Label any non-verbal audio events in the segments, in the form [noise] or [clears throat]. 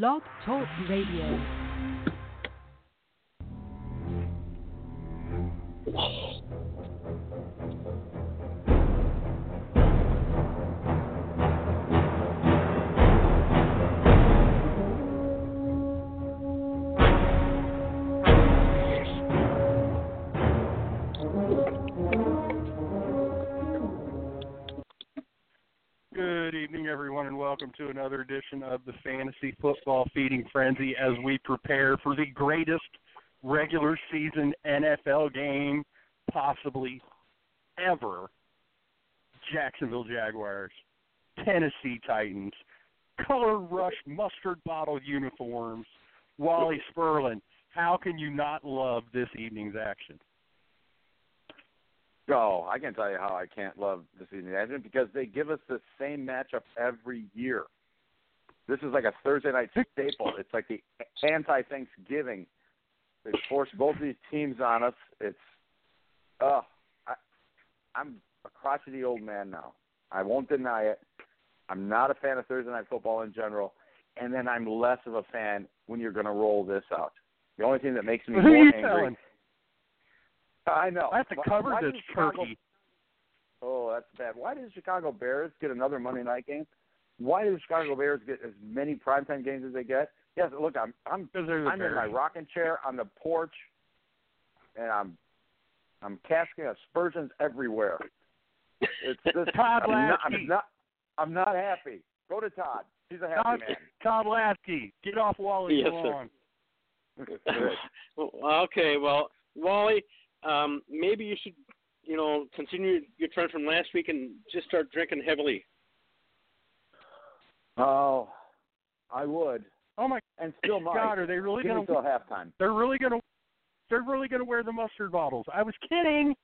Blog Talk Radio. To another edition of the Fantasy Football Feeding Frenzy as we prepare for the greatest regular season NFL game possibly ever. Jacksonville Jaguars, Tennessee Titans, color rush mustard bottle uniforms, Wally Spurlin. How can you not love this evening's action? Oh, I can't tell you how I can't love this evening action because they give us the same matchup every year. This is like a Thursday night staple. It's like the anti-Thanksgiving. They force both these teams on us. It's, uh, I, I'm a crotchety old man now. I won't deny it. I'm not a fan of Thursday night football in general, and then I'm less of a fan when you're going to roll this out. The only thing that makes me Who more angry. telling? I know. I have to Why- cover why this does Chicago- turkey. Oh, that's bad. Why did the Chicago Bears get another Monday night game? Why do the Chicago Bears get as many primetime games as they get? Yes, look, I'm I'm the I'm in my rocking chair on the porch, and I'm I'm casting aspersions everywhere. It's [laughs] just Todd I'm not, Latzke. I'm not I'm not happy. Go to Todd. He's a happy Todd, man. Todd Latzke, get off Wally's Yes, sir. lawn. [laughs] [laughs] Well, okay, well, Wally, um, maybe you should, you know, continue your trend from last week and just start drinking heavily. oh, I would, Oh my and still might. God, are they really Give me going to? till halftime. They're really going to. They're really going to wear the mustard bottles. I was kidding.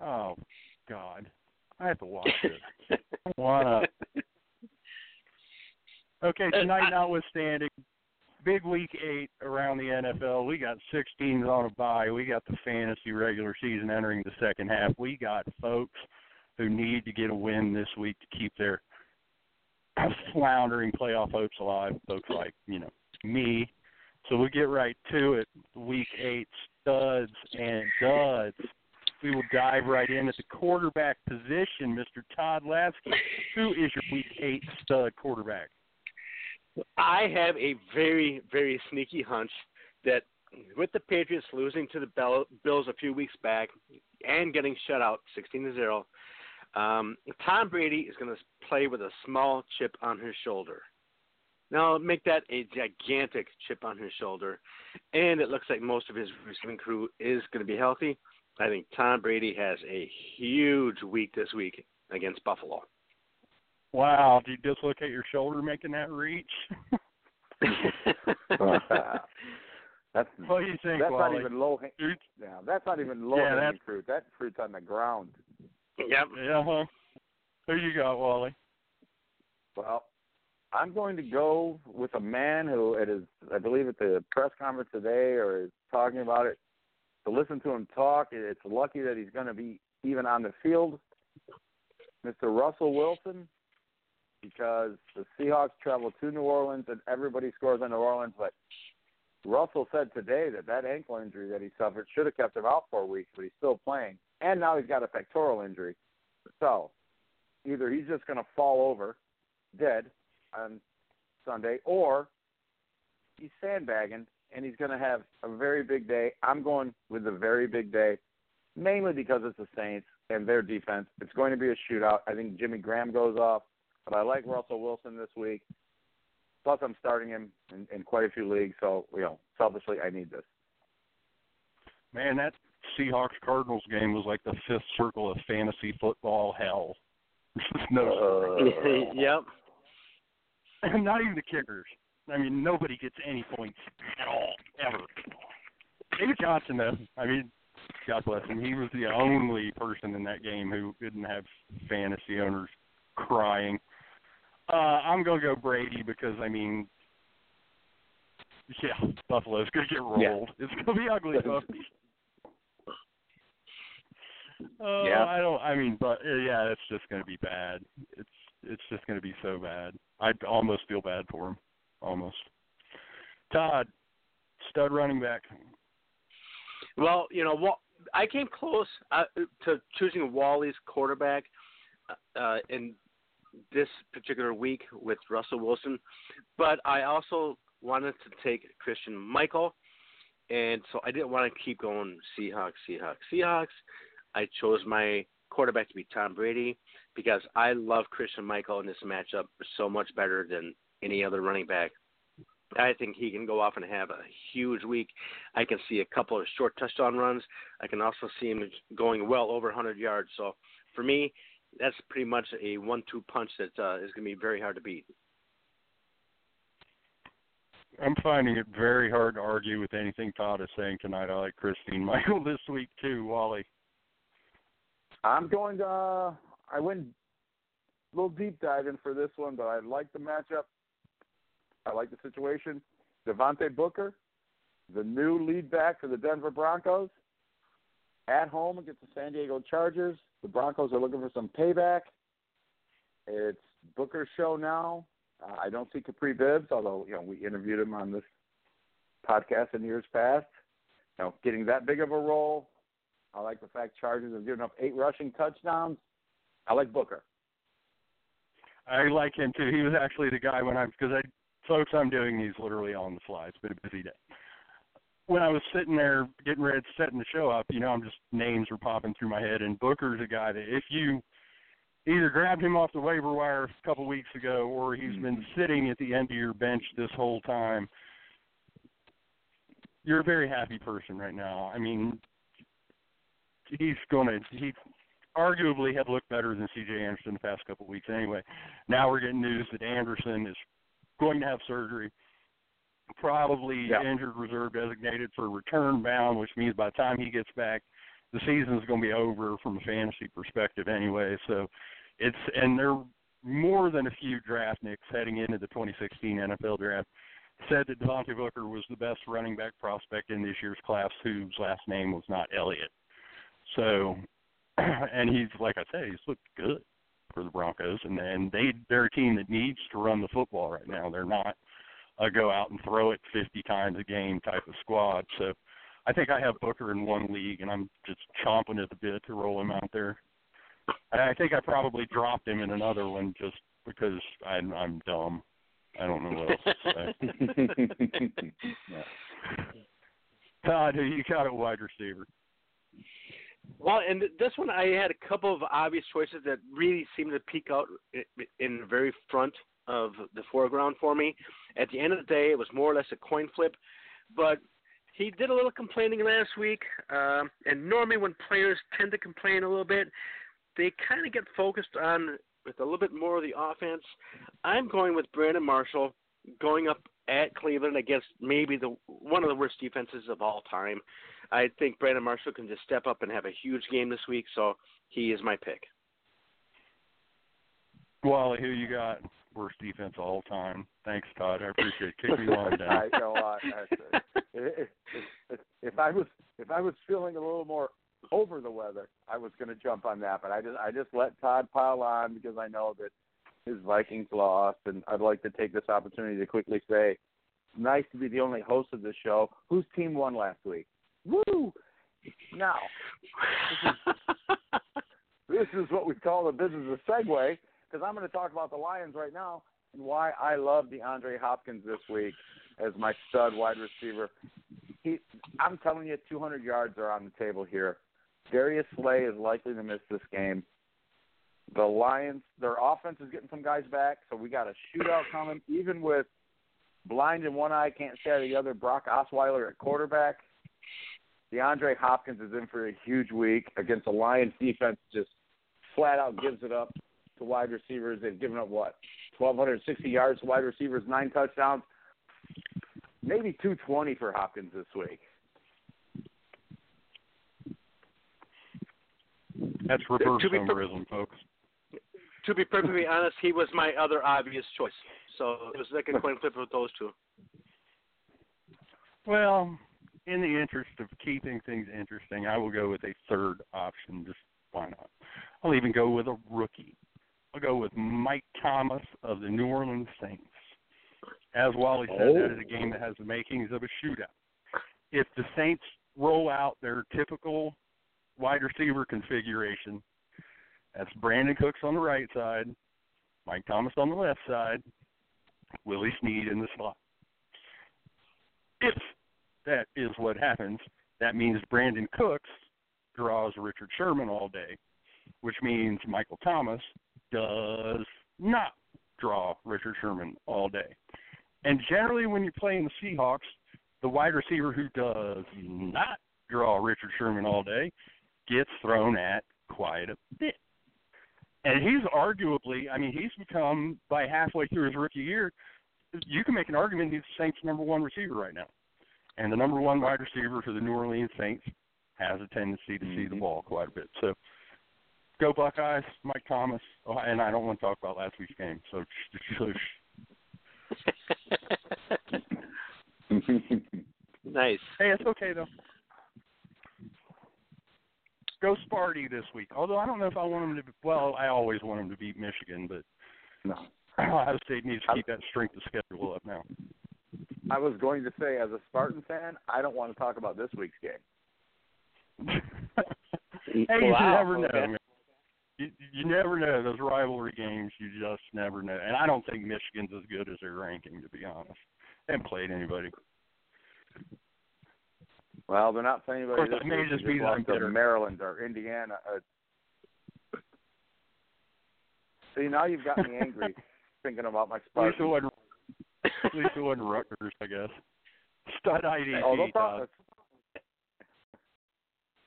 Oh God, I have to watch this. [laughs] Wanna? Okay, tonight notwithstanding, big week eight around the NFL. We got six teams on a bye. We got the fantasy regular season entering the second half. We got folks who need to get a win this week to keep their floundering playoff hopes alive. Folks like you know me. So we'll get right to it. Week eight studs and duds. We will dive right in at the quarterback position, Mr. Todd Latzke. Who is your week eight stud quarterback? I have a very, very sneaky hunch that with the Patriots losing to the Bills a few weeks back and getting shut out 16 to 0, um, Tom Brady is going to play with a small chip on his shoulder. Now, make that a gigantic chip on his shoulder, and it looks like most of his receiving crew is going to be healthy. I think Tom Brady has a huge week this week against Buffalo. Wow, did you just look at your shoulder making that reach? [laughs] [laughs] that's what do you think, that's Wally? not even low. hang- Yeah, that's not even low Yeah, hanging fruit. That fruit's on the ground. yep. yeah, huh? Who you got, Wally? Well, I'm going to go with a man who it is, I believe, at the press conference today, or is talking about it. To listen to him talk, it's lucky that he's going to be even on the field. Mr. Russell Wilson, because the Seahawks travel to New Orleans and everybody scores on New Orleans, but Russell said today that that ankle injury that he suffered should have kept him out for a week, but he's still playing. And now he's got a pectoral injury. So either he's just going to fall over dead on Sunday, or he's sandbagging and he's going to have a very big day. I'm going with a very big day, mainly because it's the Saints and their defense. It's going to be a shootout. I think Jimmy Graham goes off, but I like Russell Wilson this week. Plus, I'm starting him in, in quite a few leagues, so you know, selfishly, I need this. Man, that Seahawks Cardinals game was like the fifth circle of fantasy football hell. [laughs] no, Uh, [laughs] yep. not even the kickers. I mean, nobody gets any points at all, ever. David Johnson, though, I mean, God bless him. He was the only person in that game who didn't have fantasy owners crying. Uh, I'm going to go Brady because, I mean, yeah, [laughs] Buffalo's going to get rolled. Yeah. It's going to be ugly, [laughs] folks. Uh, Yeah. I don't. I mean, but uh, yeah, it's just going to be bad. It's it's just going to be so bad. I'd almost feel bad for him. Almost. Todd, stud running back. Well, you know what? I came close uh, to choosing Wally's quarterback uh, in this particular week with Russell Wilson, but I also wanted to take Christine Michael, and so I didn't want to keep going Seahawks, Seahawks, Seahawks. I chose my quarterback to be Tom Brady because I love Christine Michael in this matchup so much better than any other running back. I think he can go off and have a huge week. I can see a couple of short touchdown runs. I can also see him going well over 100 yards. So for me, that's pretty much a one-two punch that uh, is going to be very hard to beat. I'm finding it very hard to argue with anything Todd is saying tonight. I like Christine [laughs] Michael this week too, Wally. I'm going to. Uh, I went a little deep diving for this one, but I like the matchup. I like the situation. Devontae Booker, the new lead back for the Denver Broncos, at home against the San Diego Chargers. The Broncos are looking for some payback. It's Booker's show now. Uh, I don't see Kapri Bibbs, although you know we interviewed him on this podcast in years past. You know, getting that big of a role. I like the fact Chargers have given up eight rushing touchdowns. I like Booker. I like him too. He was actually the guy when I because I folks I'm doing these literally on the fly. It's been a busy day. When I was sitting there getting ready, setting the show up, you know, I'm just names were popping through my head, and Booker's a guy that if you either grabbed him off the waiver wire a couple weeks ago, or he's been Mm-hmm. sitting at the end of your bench this whole time, you're a very happy person right now. I mean, he's going to he arguably had looked better than C.J. Anderson the past couple of weeks. Anyway, now we're getting news that Anderson is going to have surgery, probably Yeah. injured reserve designated for return bound, which means by the time he gets back, the season's going to be over from a fantasy perspective anyway. So it's and there are more than a few draft nicks heading into the 2016 NFL draft said that Devontae Booker was the best running back prospect in this year's class, whose last name was not Elliott. So, [clears throat] and he's like I say, he's looked good for the Broncos, and and they they're a team that needs to run the football right now. They're not a go out and throw it 50 times a game type of squad. So, I think I have Booker in one league, and I'm just chomping at the bit to roll him out there. And I think I probably dropped him in another one just because I'm I'm dumb. I don't know what else to say. [laughs] [laughs] Todd, you got a wide receiver? Well, and this one I had a couple of obvious choices that really seemed to peek out in the very front of the foreground for me. At the end of the day, it was more or less a coin flip, but he did a little complaining last week. Um, and normally, when players tend to complain a little bit, they kind of get focused on with a little bit more of the offense. I'm going with Brandon Marshall going up at Cleveland against maybe the one of the worst defenses of all time. I think Brandon Marshall can just step up and have a huge game this week, so he is my pick. Wally, who you got? Worst defense of all time. Thanks, Todd. I appreciate it. Me [laughs] I'm down. I know. I, I, if, I was if I was feeling a little more over the weather, I was going to jump on that. But I just I just let Todd pile on because I know that his Vikings lost, and I'd like to take this opportunity to quickly say, nice to be the only host of this show whose team won last week. Woo! Now this is [laughs] what we call the business of segue because I'm going to talk about the Lions right now and why I love DeAndre Hopkins this week as my stud wide receiver. He, I'm telling you, 200 yards are on the table here. Darius Slay is likely to miss this game. The Lions, their offense is getting some guys back, so we got a shootout coming. Even with blind in one eye, can't see out of the other. Brock Osweiler at quarterback. DeAndre Hopkins is in for a huge week against the Lions defense. Just flat out gives it up to wide receivers. They've given up what 1,260 yards to wide receivers, nine touchdowns, maybe 220 for Hopkins this week. That's reverse To be per- folks. To be perfectly honest, he was my other obvious choice. So it was like a coin flip with those two. Well, in the interest of keeping things interesting, I will go with a third option. Just why not? I'll even go with a rookie. I'll go with Mike Thomas of the New Orleans Saints. As Wally said, Oh. that is a game that has the makings of a shootout. If the Saints roll out their typical wide receiver configuration, that's Brandin Cooks on the right side, Mike Thomas on the left side, Willie Snead in the slot. If that is what happens, that means Brandin Cooks draws Richard Sherman all day, which means Michael Thomas does not draw Richard Sherman all day. And generally, when you're playing the Seahawks, the wide receiver who does not draw Richard Sherman all day gets thrown at quite a bit. And he's arguably, I mean, he's become, by halfway through his rookie year, you can make an argument he's the Saints' number one receiver right now. And the number one wide receiver for the New Orleans Saints has a tendency to see the Mhm. ball quite a bit. So go Buckeyes, Mike Thomas. Oh, and I don't want to talk about last week's game, so shush. [laughs] nice. Hey, it's okay though. Go Sparty this week. Although I don't know if I want them to. Be, well, I always want them to beat Michigan, but no. [clears throat] Ohio State needs to keep that strength of schedule up now. I was going to say, as a Spartan fan, I don't want to talk about this week's game. [laughs] [laughs] hey, you never know. okay. Man. You, you never know those rivalry games. You just never know. And I don't think Michigan's as good as their ranking, to be honest. They haven't played anybody. Well, they're not playing anybody Of course, this may just They be that I'm lost to bitter. Maryland or Indiana. Uh, see, now you've got me angry [laughs] thinking about my At least it wasn't. At least it wasn't Rutgers, I guess. Stud ID. Oh, they'll Todd. talk.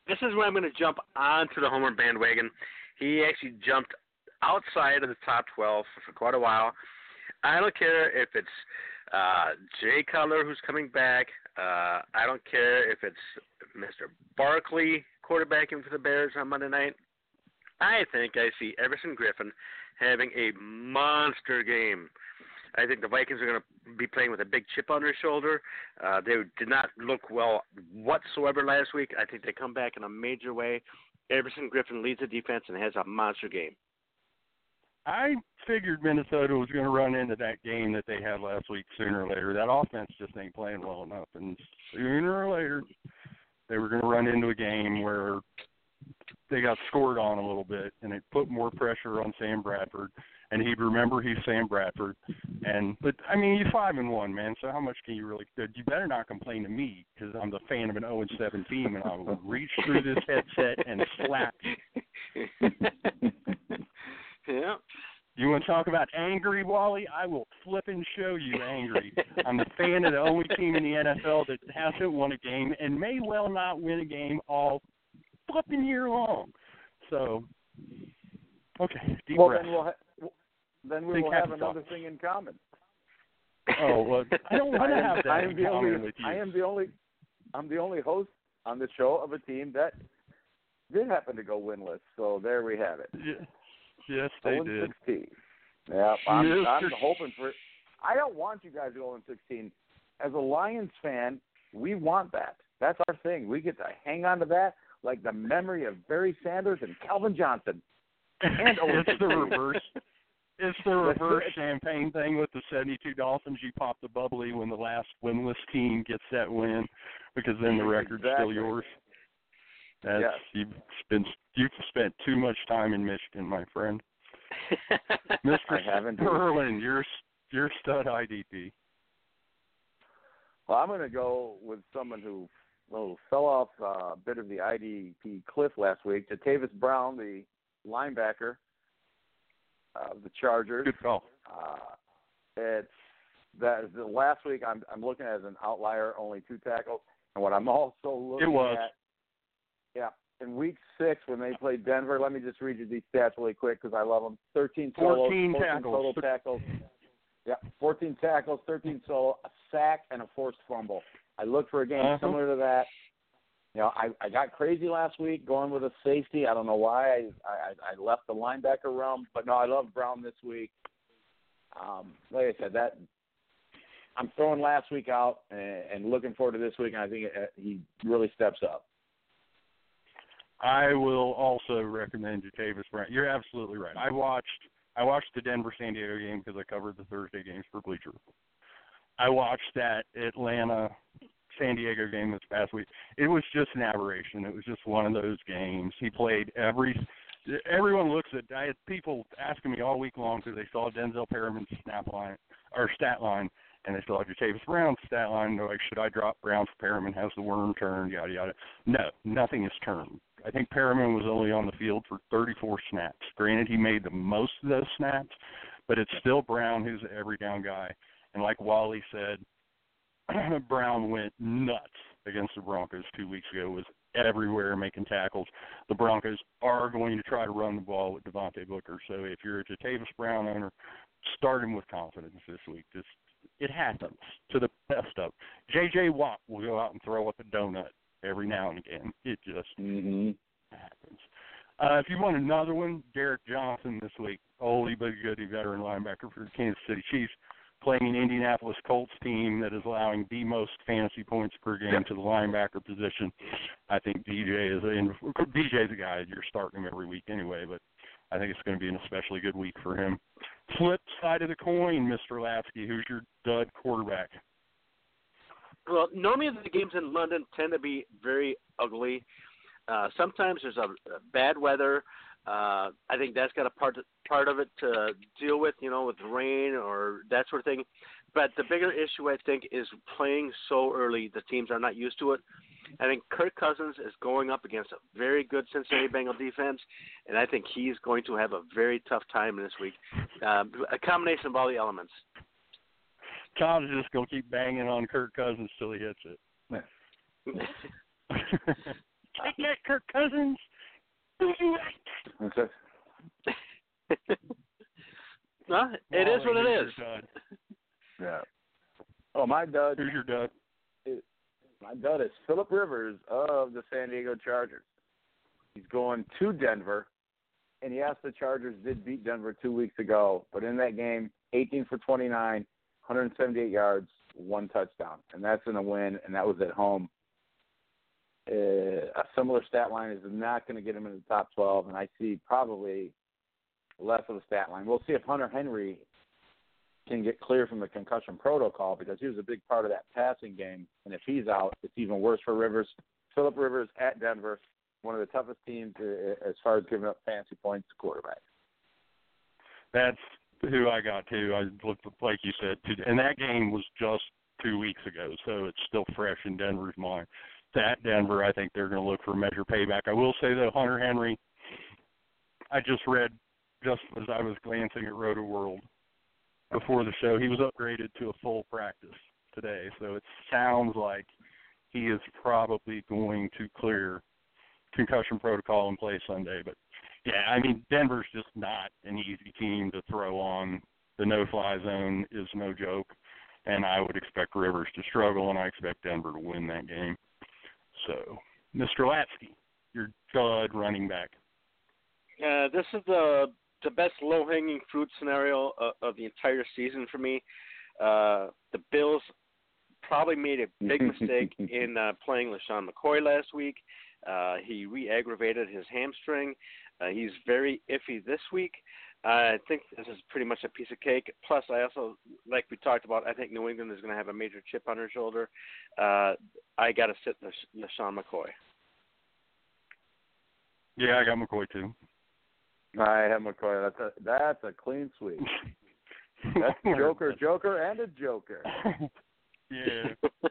this is where I'm going to jump onto the Homer bandwagon. He actually jumped outside of the top 12 for, quite a while. I don't care if it's uh, Jay Cutler who's coming back. Uh, I don't care if it's Mr. Barkley quarterbacking for the Bears on Monday night. I think I see Everson Griffen having a monster game. I think the Vikings are going to be playing with a big chip on their shoulder. Uh, they did not look well whatsoever last week. I think they come back in a major way. Everson Griffen leads the defense and has a monster game. I figured Minnesota was going to run into that game that they had last week sooner or later. That offense just ain't playing well enough, and sooner or later they were going to run into a game where they got scored on a little bit, and it put more pressure on Sam Bradford. And he'd remember he's Sam Bradford, and but I mean you're five and one, man. So how much can you really? You better not complain to me because I'm the fan of an 0 and 7 team, and I will reach through this headset and slap you. [laughs] yeah. You want to talk about angry, Wally? I will flip and show you angry. I'm the fan of the only team in the NFL that hasn't won a game and may well not win a game all flipping year long. So, okay, deep Well, breath. then we'll ha- then we will have another thing in common. Oh, well, [laughs] I don't want to have that I am the only. I am the only. I'm the only host on the show of a team that did happen to go winless. So there we have it. Ye- Yes, they did. 16. Yeah, I'm, Mr. I'm hoping for. I don't want you guys to go in 16. As a Lions fan, we want that. That's our thing. We get to hang on to that like the memory of Barry Sanders and Calvin Johnson. And [laughs] it's the reverse. It's the [laughs] reverse champagne thing with the 72 Dolphins. You pop the bubbly when the last winless team gets that win, because then the record's still yours. That's Yes. you've been you've spent too much time in Michigan, my friend. [laughs] Mr. I have indeed. Sterling, you're you're stud IDP. Well, I'm going to go with someone who well, fell off uh, a bit of the IDP cliff last week. Jatavis Brown, the linebacker of the Chargers. Good call. Uh, it's that the last week I'm I'm looking at as an outlier, only two tackles, and what I'm also looking at. It was. at, yeah, in week six when they played Denver. Let me just read you these stats really quick because I love them. 13 solos, 14 14 tackles. total tackles. Yeah, 14 tackles, 13 solo, a sack, and a forced fumble. I looked for a game Uh-huh. similar to that. You know, I I got crazy last week going with a safety. I don't know why I I, I left the linebacker realm, but no, I love Brown this week. Um, like I said, that I'm throwing last week out and, and looking forward to this week, and I think uh he really steps up. I will also recommend Jatavis Brown. You're absolutely right. I watched I watched the Denver San Diego game because I covered the Thursday games for Bleacher. I watched that Atlanta San Diego game this past week. It was just an aberration. It was just one of those games. He played every. Everyone looks at. I had people asking me all week long because they saw Denzel Perryman's snap line or stat line, and they saw Jatavis Brown's stat line. They're like, should I drop Brown for Perryman? Has the worm turned? Yada yada. No, nothing has turned. I think Perryman was only on the field for 34 snaps. Granted, he made the most of those snaps, but it's still Brown who's the every down guy. And like Wally said, [clears throat] Brown went nuts against the Broncos two weeks ago. Was everywhere making tackles. The Broncos are going to try to run the ball with Devontae Booker. So if you're a Jatavis Brown owner, start him with confidence this week. Just it happens to the best of. J.J. Watt will go out and throw up a donut every now and again. It just mm-hmm. happens. Uh, if you want another one, Derrick Johnson this week, oldie but goodie veteran linebacker for the Kansas City Chiefs, playing an Indianapolis Colts team that is allowing the most fantasy points per game to the linebacker position. I think DJ is a DJ is a guy you're starting him every week anyway, but I think it's going to be an especially good week for him. Flip side of the coin, Mr. Latzke, who's your dud quarterback? Well, normally the games in London tend to be very ugly. Uh, sometimes there's a, a bad weather. Uh, I think that's got a part part of it to deal with, you know, with rain or that sort of thing. But the bigger issue I think is playing so early. The teams are not used to it. I think Kirk Cousins is going up against a very good Cincinnati Bengal defense, and I think he's going to have a very tough time this week. Um, a combination of all the elements. Tom's just gonna keep banging on Kirk Cousins till he hits it. Take [laughs] that, Kirk Cousins. Mm-hmm. Okay. no, it [laughs] is what it is. Yeah. Oh, my dud. Who's your dud? My dud is Philip Rivers of the San Diego Chargers. He's going to Denver, and yes, the Chargers did beat Denver two weeks ago, but in that game, 18 for 29, 178 yards, one touchdown, and that's in a win, and that was at home. Uh, a similar stat line is not going to get him in the top 12, and I see probably less of a stat line. We'll see if Hunter Henry can get clear from the concussion protocol because he was a big part of that passing game, and if he's out, it's even worse for Rivers. Philip Rivers at Denver, one of the toughest teams uh, as far as giving up fancy points to quarterbacks. That's who I got to. I looked like you said, and that game was just two weeks ago, so it's still fresh in Denver's mind. At Denver, I think they're going to look for measure payback. I will say though, Hunter Henry, I just read just as I was glancing at Roto World before the show, he was upgraded to a full practice today. So it sounds like he is probably going to clear concussion protocol and play Sunday. But yeah, I mean Denver's just not an easy team to throw on. The no-fly zone is no joke, and I would expect Rivers to struggle, and I expect Denver to win that game. So, Mr. Latzke, your stud running back. Uh, this is the the best low hanging fruit scenario of, of, the entire season for me. Uh, the Bills probably made a big [laughs] mistake in uh, playing LeSean McCoy last week. Uh, he re aggravated his hamstring. Uh, he's very iffy this week. I think this is pretty much a piece of cake. Plus, I also, like we talked about, I think New England is going to have a major chip on her shoulder. Uh, I got to sit LeSean McCoy. Yeah, I got McCoy too. I have McCoy. That's a that's a clean sweep. [laughs] That's a Joker, Joker, and a Joker. [laughs] yeah.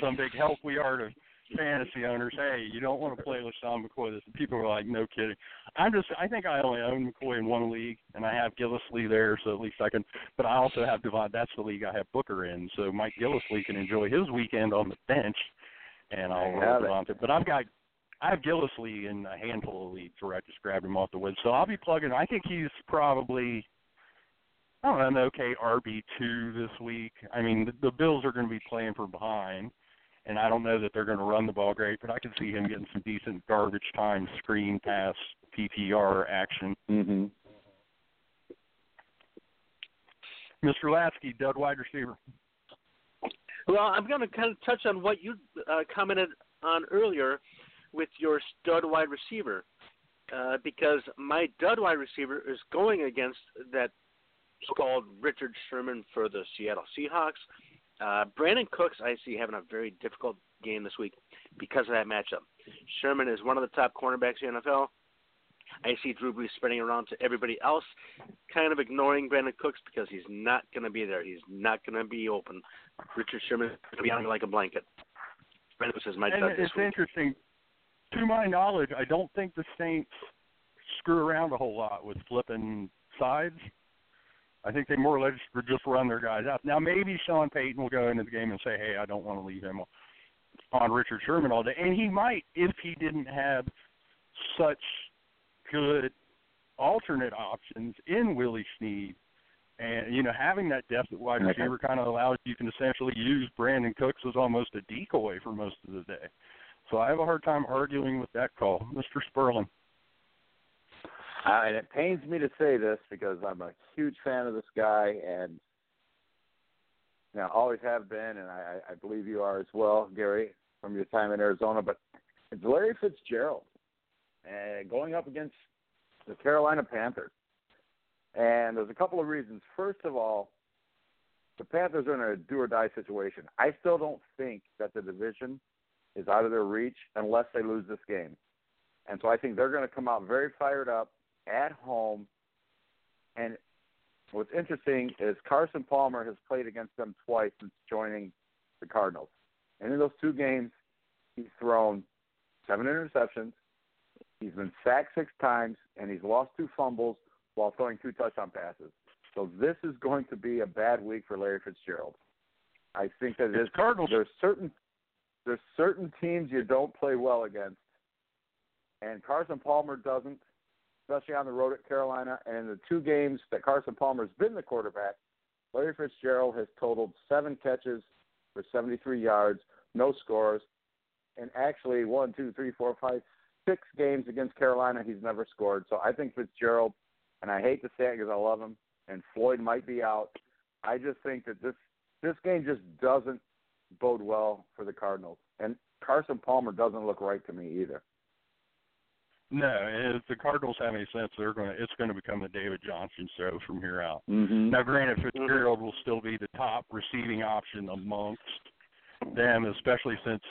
Some big help we are to fantasy owners, hey, you don't want to play LeSean McCoy. This people are like, no kidding. I'm just, I think I only own McCoy in one league, and I have Gillislee there, so at least I can. But I also have Devon. That's the league I have Booker in, so Mike Gillislee can enjoy his weekend on the bench, and I'll roll Devontae. But I've got, I have Gillislee in a handful of leagues where I just grabbed him off the wood, so I'll be plugging. I think he's probably. I don't know, an okay RB two this week. I mean, the, the Bills are going to be playing from behind, and I don't know that they're going to run the ball great, but I can see him getting some decent garbage time screen pass PPR action. Mm-hmm. Mr. Latzke, dud wide receiver. Well, I'm going to kind of touch on what you uh, commented on earlier with your stud wide receiver. uh, because my dud wide receiver is going against that called Richard Sherman for the Seattle Seahawks. Uh, Brandin Cooks, I see having a very difficult game this week because of that matchup. Sherman is one of the top cornerbacks in the NFL. I see Drew Brees spreading around to everybody else, kind of ignoring Brandin Cooks because he's not going to be there. He's not going to be open. Richard Sherman is going to be on like a blanket. Brandin Cooks is my and it's this week. interesting. To my knowledge, I don't think the Saints screw around a whole lot with flipping sides. I think they more or less just run their guys out. Now maybe Sean Payton will go into the game and say, "Hey, I don't want to leave him on Richard Sherman all day," and he might if he didn't have such good alternate options in Willie Snead. And you know, having that depth at wide Okay. receiver kind of allows you can essentially use Brandin Cooks as almost a decoy for most of the day. So I have a hard time arguing with that call, Mr. Spurlin. Uh, and it pains me to say this because I'm a huge fan of this guy, and you know, always have been, and I, I believe you are as well, Gary, from your time in Arizona. But it's Larry Fitzgerald, and going up against the Carolina Panthers, and there's a couple of reasons. First of all, the Panthers are in a do or die situation. I still don't think that the division is out of their reach unless they lose this game. And so I think they're going to come out very fired up at home. And what's interesting is Carson Palmer has played against them twice since joining the Cardinals. And in those two games, he's thrown seven interceptions, he's been sacked six times, and he's lost two fumbles while throwing two touchdown passes. So this is going to be a bad week for Larry Fitzgerald. I think that it is Cardinals. there's certain there's certain teams you don't play well against, and Carson Palmer doesn't, especially on the road at Carolina. And in the two games that Carson Palmer's been the quarterback, Larry Fitzgerald has totaled seven catches for 73 yards, no scores, and actually one, two, three, four, five, six games against Carolina he's never scored. So I think Fitzgerald, and I hate to say it because I love him, and Floyd might be out. I just think that this this game just doesn't bode well for the Cardinals. And Carson Palmer doesn't look right to me either. No, if the Cardinals have any sense, they're going to. It's going to become the David Johnson show from here out. Mm-hmm. Now, granted, Fitzgerald will still be the top receiving option amongst them, especially since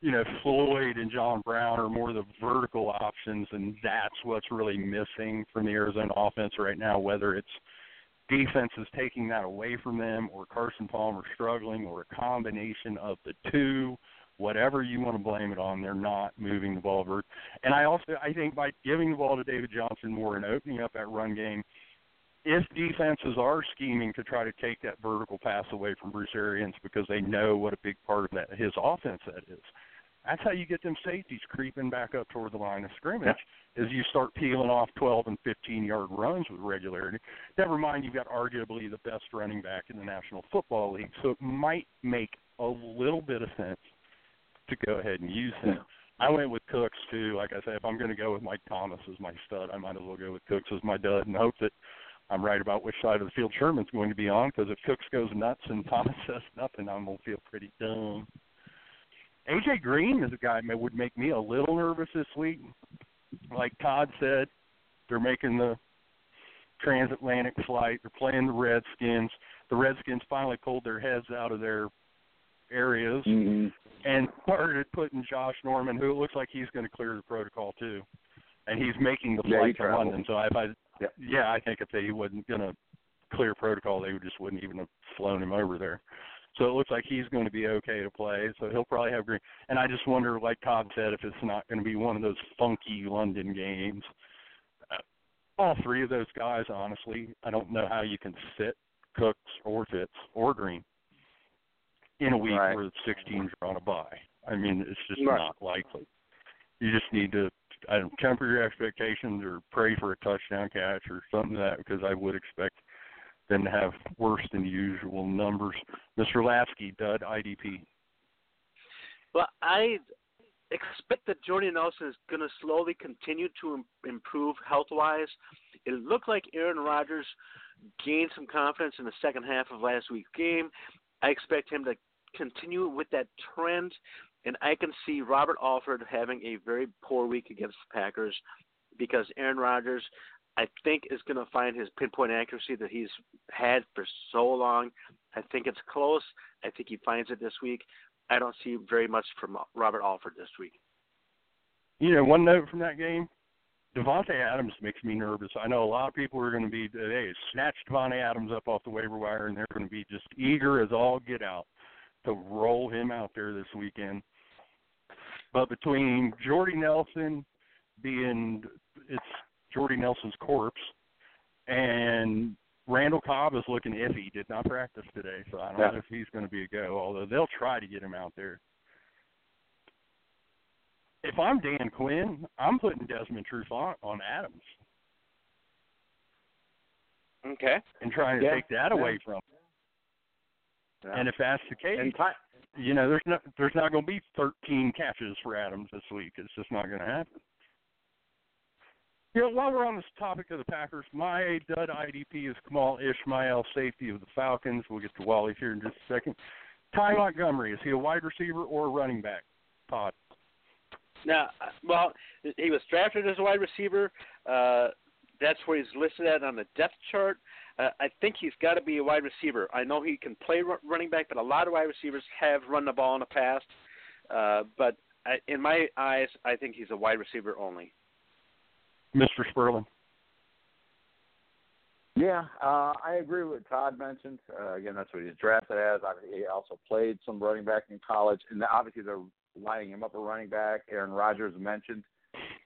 you know Floyd and John Brown are more the vertical options, and that's what's really missing from the Arizona offense right now. Whether it's defense is taking that away from them, or Carson Palmer struggling, or a combination of the two. Whatever you want to blame it on, they're not moving the ball. Vert. And I also I think by giving the ball to David Johnson more and opening up that run game, if defenses are scheming to try to take that vertical pass away from Bruce Arians because they know what a big part of that his offense that is. That's how you get them safeties creeping back up toward the line of scrimmage as you start peeling off 12 and 15 yard runs with regularity. Never mind, you've got arguably the best running back in the National Football League, so it might make a little bit of sense to go ahead and use him. I went with Cooks too. Like I said, if I'm going to go with Mike Thomas as my stud, I might as well go with Cooks as my dud and hope that I'm right about which side of the field Sherman's going to be on. Because if Cooks goes nuts and [laughs] Thomas says nothing, I'm going to feel pretty dumb. AJ Green is a guy that would make me a little nervous this week. Like Todd said, they're making the transatlantic flight. They're playing the Redskins. The Redskins finally pulled their heads out of their areas Mm-hmm. And started putting Josh Norman, who it looks like he's going to clear the protocol too, and he's making the Yeah, flight to traveled. London. So if I, Yeah. yeah, I think if they wasn't going to clear protocol, they just wouldn't even have flown him over there. So it looks like he's going to be okay to play. So he'll probably have green. And I just wonder, like Todd said, if it's not going to be one of those funky London games. Uh, all three of those guys, honestly, I don't know how you can sit Cooks or Fitz or Green in a week Right. where the 16s are on a bye. I mean, it's just Right. not likely. You just need to I don't temper your expectations or pray for a touchdown catch or something like that because I would expect them to have worse than usual numbers. Mr. Latzke, Dud, IDP. Well, I expect that Jordy Nelson is going to slowly continue to im- improve health wise. It looked like Aaron Rodgers gained some confidence in the second half of last week's game. I expect him to continue with that trend, and I can see Robert Alford having a very poor week against the Packers. because Aaron Rodgers, I think, is going to find his pinpoint accuracy that he's had for so long. I think it's close. I think he finds it this week. I don't see very much from Robert Alford this week. You know, one note from that game, Davante Adams makes me nervous. I know a lot of people are going to be they snatch Davante Adams up off the waiver wire, and they're going to be just eager as all get out to roll him out there this weekend. But between Jordy Nelson being it's Jordy Nelson's corpse, and Randall Cobb is looking iffy. Did not practice today, so I don't yeah. know if he's going to be a go. Although they'll try to get him out there if I'm Dan Quinn, I'm putting Desmond Trufant on Adams. Okay. And trying to yeah. take that yeah. away from him. Yeah. And if that's the case, you know, there's no, there's not going to be 13 catches for Adams this week. It's just not going to happen. You know, while we're on this topic of the Packers, my dud IDP is Kemal Ishmael, safety of the Falcons. We'll get to Wally here in just a second. Ty Montgomery, is he a wide receiver or a running back? Todd. Now, well, he was drafted as a wide receiver. Uh, that's where he's listed at on the depth chart. Uh, I think he's got to be a wide receiver. I know he can play r- running back, but a lot of wide receivers have run the ball in the past. Uh, but I, in my eyes, I think he's a wide receiver only. Mr. Spurlin. Yeah, uh, I agree with what Todd mentioned. Uh, again, that's what he's drafted as. Obviously, He also played some running back in college, and obviously they're lining him up a running back. Aaron Rodgers mentioned,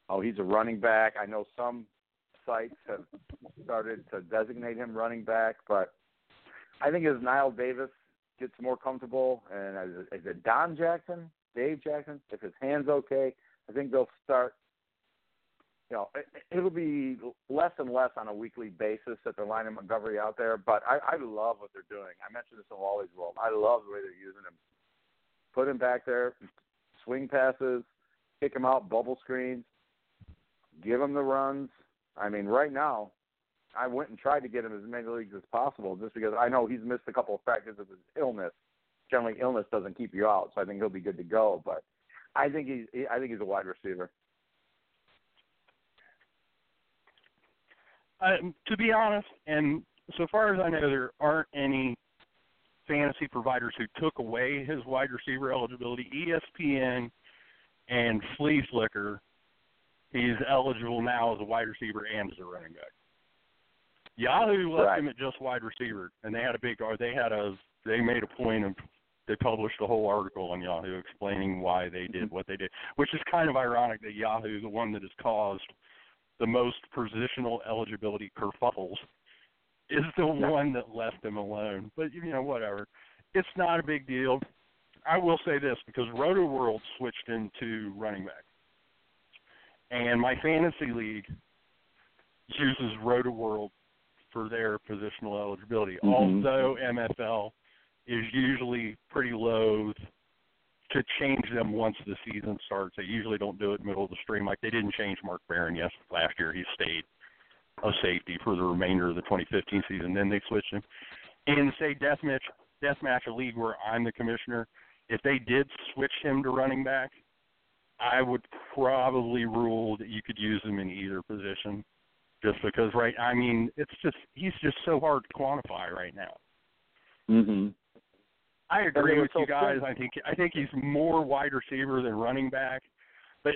oh, he's a running back. I know some sites have started to designate him running back, but I think as Knile Davis gets more comfortable, and as, as Don Jackson, Dave Jackson, if his hand's okay, I think they'll start. You know, it, it'll be less and less on a weekly basis that they're lining Montgomery out there. But I, I love what they're doing. I mentioned this in Wally's world. I love the way they're using him. Put him back there, swing passes, kick him out, bubble screens, give him the runs. I mean, right now, I went and tried to get him as many leagues as possible just because I know he's missed a couple of practices of his illness. Generally, illness doesn't keep you out, so I think he'll be good to go. But I think he's I think he's a wide receiver. Uh, to be honest, and so far as I know, there aren't any fantasy providers who took away his wide receiver eligibility. ESPN and Flea Flicker, he's eligible now as a wide receiver and as a running back. Yahoo left right. him at just wide receiver, and they had a big. They had a. They made a point of. They published a whole article on Yahoo explaining why they did mm-hmm. what they did, which is kind of ironic that Yahoo, the one that has caused the most positional eligibility kerfuffles, is the one that left him alone. But you know, whatever. It's not a big deal. I will say this because Roto World switched into running back, and my fantasy league uses Roto World for their positional eligibility. Mhm. Although MFL is usually pretty loath to change them once the season starts. They usually don't do it in the middle of the stream like they didn't change Mark Barron yes last year. He stayed a safety for the remainder of the 2015 season. Then they switched him. In say deathmatch deathmatch a league where I'm the commissioner, if they did switch him to running back, I would probably rule that you could use him in either position. Just because right I mean, it's just he's just so hard to quantify right now. Mhm. I agree with you guys. I think I think he's more wide receiver than running back. But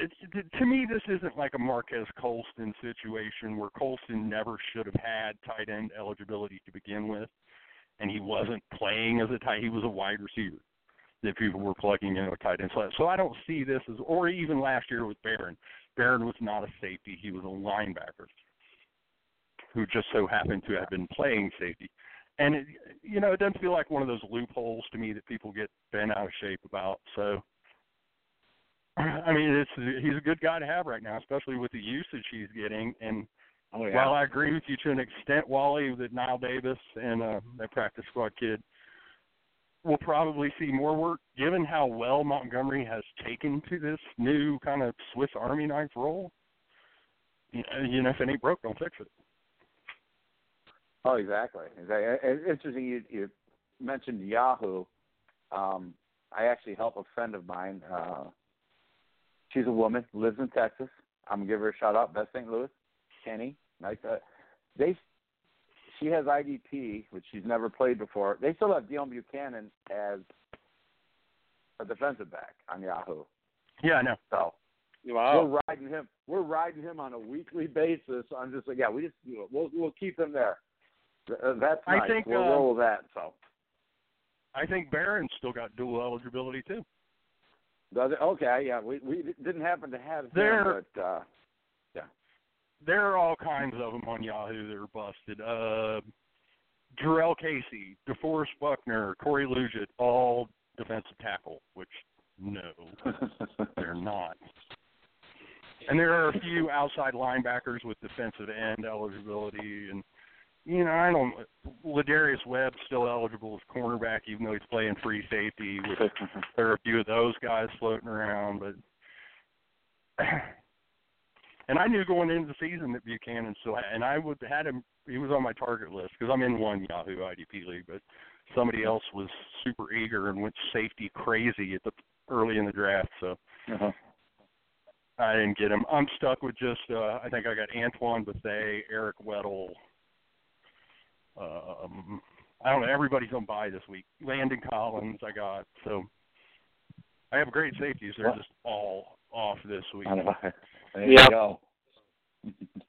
to me, this isn't like a Marquez Colston situation where Colston never should have had tight end eligibility to begin with, and he wasn't playing as a tight. He was a wide receiver that people were plugging into a tight end slot. So I don't see this as, or even last year with Barron. Barron was not a safety; he was a linebacker who just so happened to have been playing safety. And it, you know, it doesn't feel like one of those loopholes to me that people get bent out of shape about. So, I mean, it's he's a good guy to have right now, especially with the usage he's getting. And Oh yeah. while I agree with you to an extent, Wally, that Knile Davis and uh, that practice squad kid will probably see more work, given how well Montgomery has taken to this new kind of Swiss Army knife role. You know, you know, if it ain't broke, don't fix it. Oh, exactly. exactly. It's interesting you, you mentioned Yahoo. Um, I actually help a friend of mine. Uh, she's a woman, lives in Texas. I'm gonna give her a shout out. Best St. Louis, Kenny. Nice. Uh, they she has IDP, which she's never played before. They still have Deone Bucannon as a defensive back on Yahoo. Yeah, I know. So Wow. we're riding him. We're riding him on a weekly basis. I'm just like, yeah, we just you know, we'll we'll keep him there. Uh, That's I nice. think, we'll uh, roll with that. So I think Barron's still got dual eligibility too. Does it? Okay, yeah. We we didn't happen to have him, There- but uh, yeah. There are all kinds of them on Yahoo that are busted. Uh, Jurrell Casey, DeForest Buckner, Corey Liuget, all defensive tackle, which no, [laughs] they're not. And there are a few outside linebackers with defensive end eligibility, and you know I don't. Lardarius Webb's still eligible as cornerback, even though he's playing free safety. Which there are a few of those guys floating around, but [clears throat] and I knew going into the season that Bucannon still had, and I would had him. He was on my target list because I'm in one Yahoo IDP league, but somebody else was super eager and went safety crazy at the early in the draft, so uh-huh. I didn't get him. I'm stuck with just uh I think I got Antoine Bethea, Eric Weddle. Um I don't know, everybody's on bye this week. Landon Collins I got, so I have great safeties. They're What? just all off this week. I know. [laughs] There Yep. you go.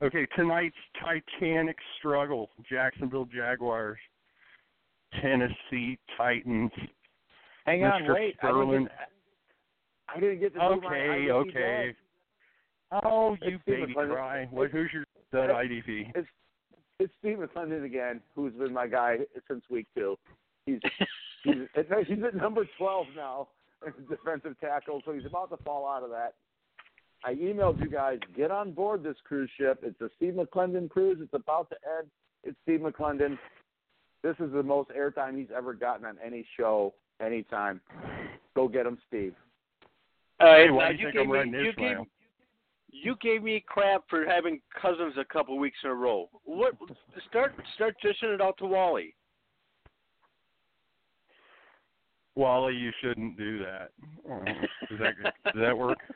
Okay, tonight's Titanic struggle. Jacksonville Jaguars, Tennessee Titans. Hang on, Mr. wait. I didn't, get, I didn't get to Okay, okay. back. Oh, you It's baby McLendon. cry. What, who's your stud IDP? It's Steve McLendon again, who's been my guy since week two. He's [laughs] he's he's at number twelve now, in defensive tackle, so he's about to fall out of that. I emailed you guys, get on board this cruise ship. It's a Steve McLendon cruise. It's about to end. It's Steve McLendon. This is the most airtime he's ever gotten on any show, anytime. Go get him, Steve. All right, Hey, why now do you think I'm me, running this gave, round? You gave me crap for having cousins a couple weeks in a row. What? Start start dishing it out to Wally. Wally, you shouldn't do that. Does that does that work? [laughs]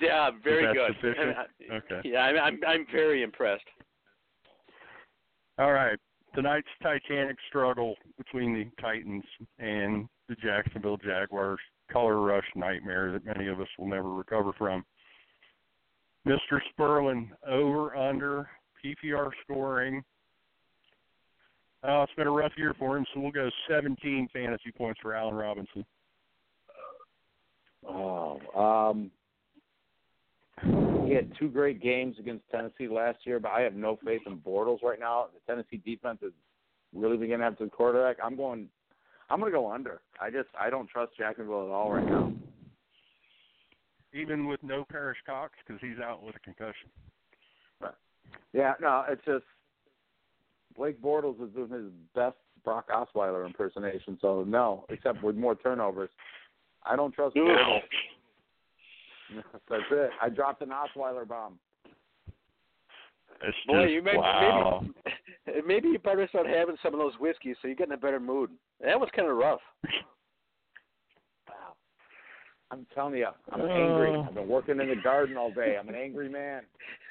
Yeah, very good. sufficient? [laughs] Okay. Yeah, I'm I'm, I'm very impressed. All right. Tonight's Titanic struggle between the Titans and the Jacksonville Jaguars. Color rush nightmare that many of us will never recover from. Mr. Spurlin, over under PPR scoring. Oh, it's been a rough year for him, so we'll go 17 fantasy points for Allen Robinson. Oh, um, he had two great games against Tennessee last year, but I have no faith in Bortles right now. The Tennessee defense is really beginning to have some quarterback. I'm going, I'm going to go under. I just, I don't trust Jacksonville at all right now. Even with no Perrish Cox, because he's out with a concussion. Right. Yeah, no, it's just Blake Bortles is doing his best Brock Osweiler impersonation. So no, except with more turnovers. I don't trust Bortles. [laughs] That's it. I dropped an Osweiler bomb. It's Boy, just, you maybe, wow. maybe [laughs] maybe you better start having some of those whiskeys so you get in a better mood. That was kind of rough. [laughs] Wow. I'm telling you, I'm angry. Uh. I've been working in the garden all day. I'm an angry man.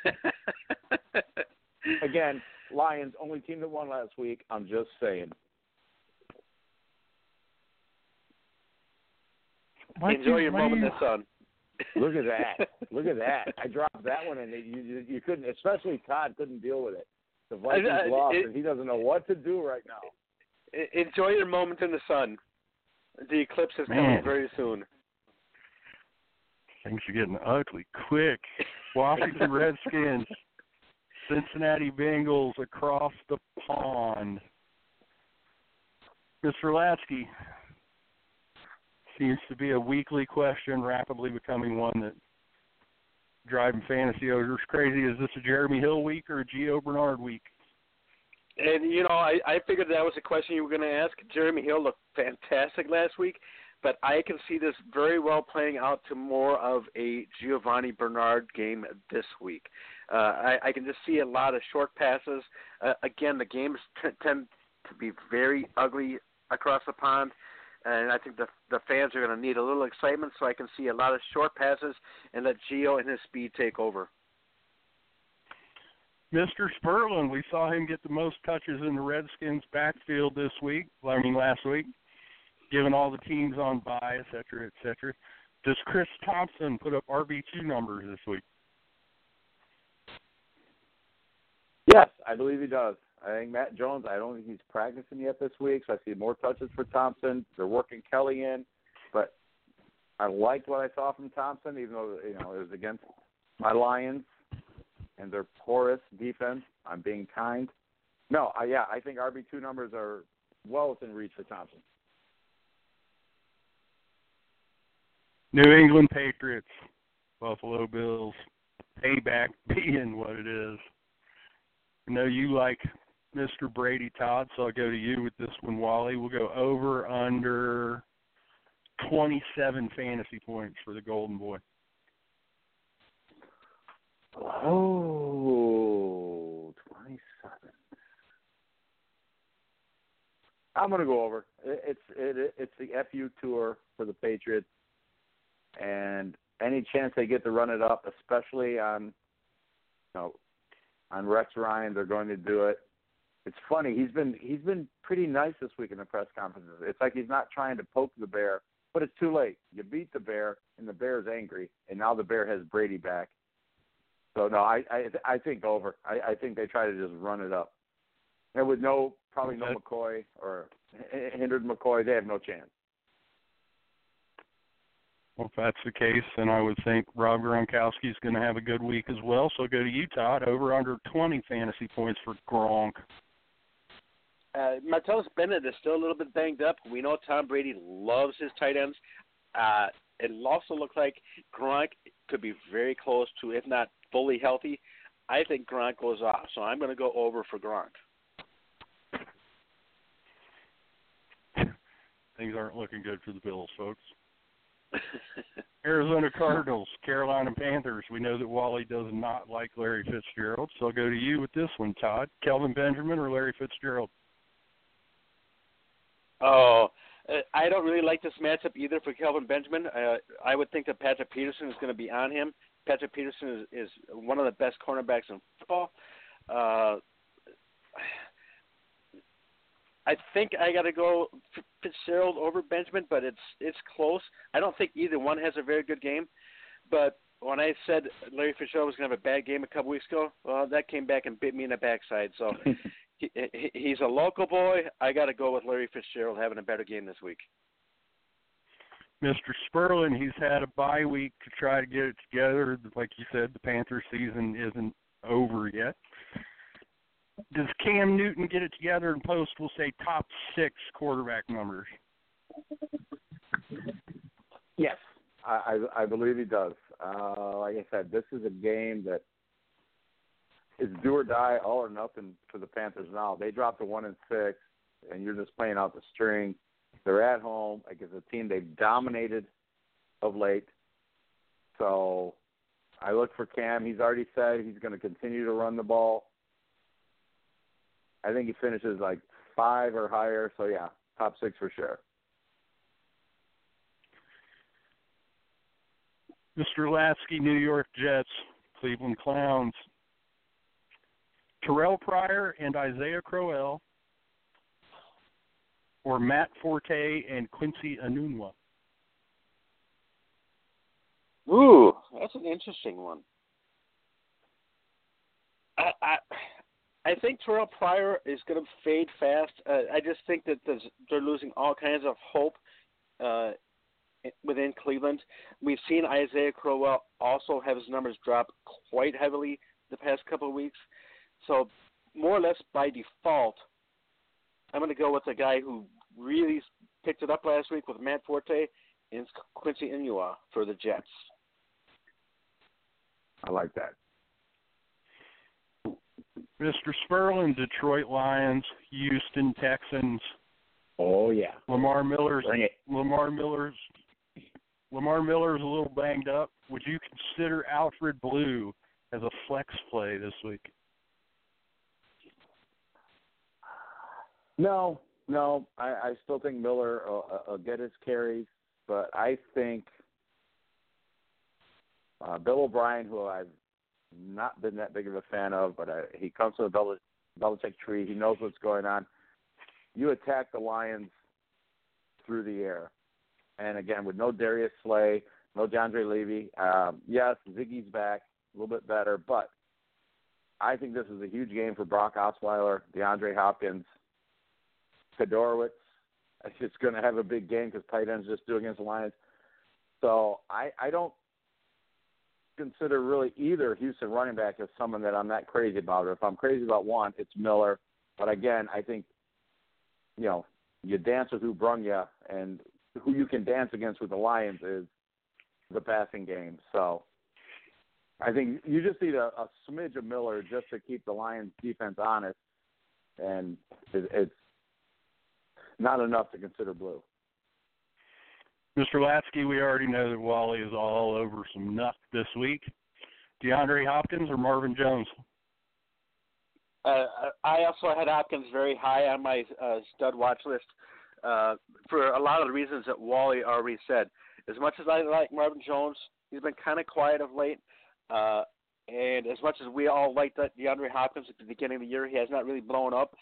[laughs] Again, Lions, only team that won last week. I'm just saying. Why Enjoy do- your why do moment in the sun. Look at that. [laughs] Look at that. I dropped that one, and you, you you couldn't, especially Todd couldn't deal with it. The Vikings I- I- lost, it- and he doesn't know what to do right now. Enjoy your moment in the sun. The eclipse is coming Man. very soon. Things are getting ugly quick. Washington [laughs] Redskins, Cincinnati Bengals across the pond. Mr. Latzke seems to be a weekly question, rapidly becoming one that driving fantasy owners crazy. Is this a Jeremy Hill week or a Gio Bernard week? And you know, I, I figured that was a question you were going to ask. Jeremy Hill looked fantastic last week, but I can see this very well playing out to more of a Giovanni Bernard game this week. Uh, I, I can just see a lot of short passes. Uh, again, the games [laughs] t- tend to be very ugly across the pond, and I think the the fans are going to need a little excitement. So I can see a lot of short passes and let Gio and his speed take over. Mr. Spurlin, we saw him get the most touches in the Redskins backfield this week. I mean, last week, given all the teams on bye, et cetera, et cetera. Does Chris Thompson put up RB2 numbers this week? Yes, I believe he does. I think Matt Jones. I don't think he's practicing yet this week, so I see more touches for Thompson. They're working Kelley in, but I liked what I saw from Thompson, even though you know it was against my Lions and their porous defense. I'm being kind. No, I, yeah, I think RB two numbers are well within reach for Thompson. New England Patriots, Buffalo Bills, payback [laughs] being what it is. I know you like Mr. Brady Todd, so I'll go to you with this one, Wally. We'll go over under 27 fantasy points for the Golden Boy. Oh, 27. I'm going to go over. It's it, it's the FU tour for the Patriots, and any chance they get to run it up, especially on, you know, on Rex Ryan, they're going to do it. It's funny. He's been he's been pretty nice this week in the press conferences. It's like he's not trying to poke the bear, but it's too late. You beat the bear, and the bear's angry, and now the bear has Brady back. So no, I I, I think over. I, I think they try to just run it up, and with no probably no McCoy or hindered McCoy, they have no chance. If that's the case, then I would think Rob Gronkowski is going to have a good week as well. So go to you, Todd. Over under 20 fantasy points for Gronk. Uh, Martellus Bennett is still a little bit banged up. We know Tom Brady loves his tight ends. Uh, it also looks like Gronk could be very close to, if not fully healthy. I think Gronk goes off, so I'm going to go over for Gronk. [laughs] Things aren't looking good for the Bills, folks. Arizona Cardinals, Carolina Panthers. We know that Wally does not like Larry Fitzgerald, so I'll go to you with this one, Todd. Kelvin Benjamin or Larry Fitzgerald? Oh, uh, I don't really like this matchup either for Kelvin Benjamin. Uh, I would think that Patrick Peterson is going to be on him. Patrick Peterson is, is one of the best cornerbacks in football. Uh, I think I got to go Fitzgerald over Benjamin, but it's it's close. I don't think either one has a very good game. But when I said Larry Fitzgerald was going to have a bad game a couple weeks ago, well, that came back and bit me in the backside. So [laughs] he, he's a local boy. I got to go with Larry Fitzgerald having a better game this week. Mr. Spurlin, he's had a bye week to try to get it together. Like you said, the Panther season isn't over yet. Does Cam Newton get it together and post, we'll say, top six quarterback numbers? Yes, I, I, I believe he does. Uh, like I said, this is a game that is do or die, all or nothing for the Panthers now. They dropped to one and six, and you're just playing out the string. They're at home against a team they've dominated of late. So I look for Cam. He's already said he's going to continue to run the ball. I think he finishes like five or higher. So yeah, top six for sure. Mr. Latzke, New York Jets, Cleveland Clowns. Terrell Pryor and Isaiah Crowell, or Matt Forte and Quincy Enunwa? Ooh, that's an interesting one. I I, I think Terrell Pryor is going to fade fast. Uh, I just think that they're losing all kinds of hope uh, within Cleveland. We've seen Isaiah Crowell also have his numbers drop quite heavily the past couple of weeks. So more or less by default, I'm going to go with a guy who really picked it up last week with Matt Forte and Quincy Enunwa for the Jets. I like that. Mr. Spurlin, Detroit Lions, Houston Texans. Oh yeah. Lamar Miller's Lamar Miller's Lamar Miller's a little banged up. Would you consider Alfred Blue as a flex play this week? No, no. I, I still think Miller will, will get his carries, but I think uh, Bill O'Brien, who I've not been that big of a fan of, but I, he comes to the Belich- Belichick tree. He knows what's going on. You attack the Lions through the air, and again with no Darius Slay, no DeAndre Levy. Um, yes, Ziggy's back a little bit better, but I think this is a huge game for Brock Osweiler, DeAndre Hopkins, Fiedorowicz. [laughs] It's going to have a big game because tight ends just do against the Lions. So I, I don't consider really either Houston running back as someone that I'm that crazy about. Or if I'm crazy about one, it's Miller. But again, I think you know you dance with who brung you, and who you can dance against with the Lions is the passing game. So I think you just need a, a smidge of Miller just to keep the Lions defense honest, and it, it's not enough to consider blue. Mr. Latzke, we already know that Wally is all over some Nuk this week. DeAndre Hopkins or Marvin Jones? Uh, I also had Hopkins very high on my uh, stud watch list uh, for a lot of the reasons that Wally already said. As much as I like Marvin Jones, he's been kind of quiet of late. Uh, and as much as we all liked DeAndre Hopkins at the beginning of the year, he has not really blown up.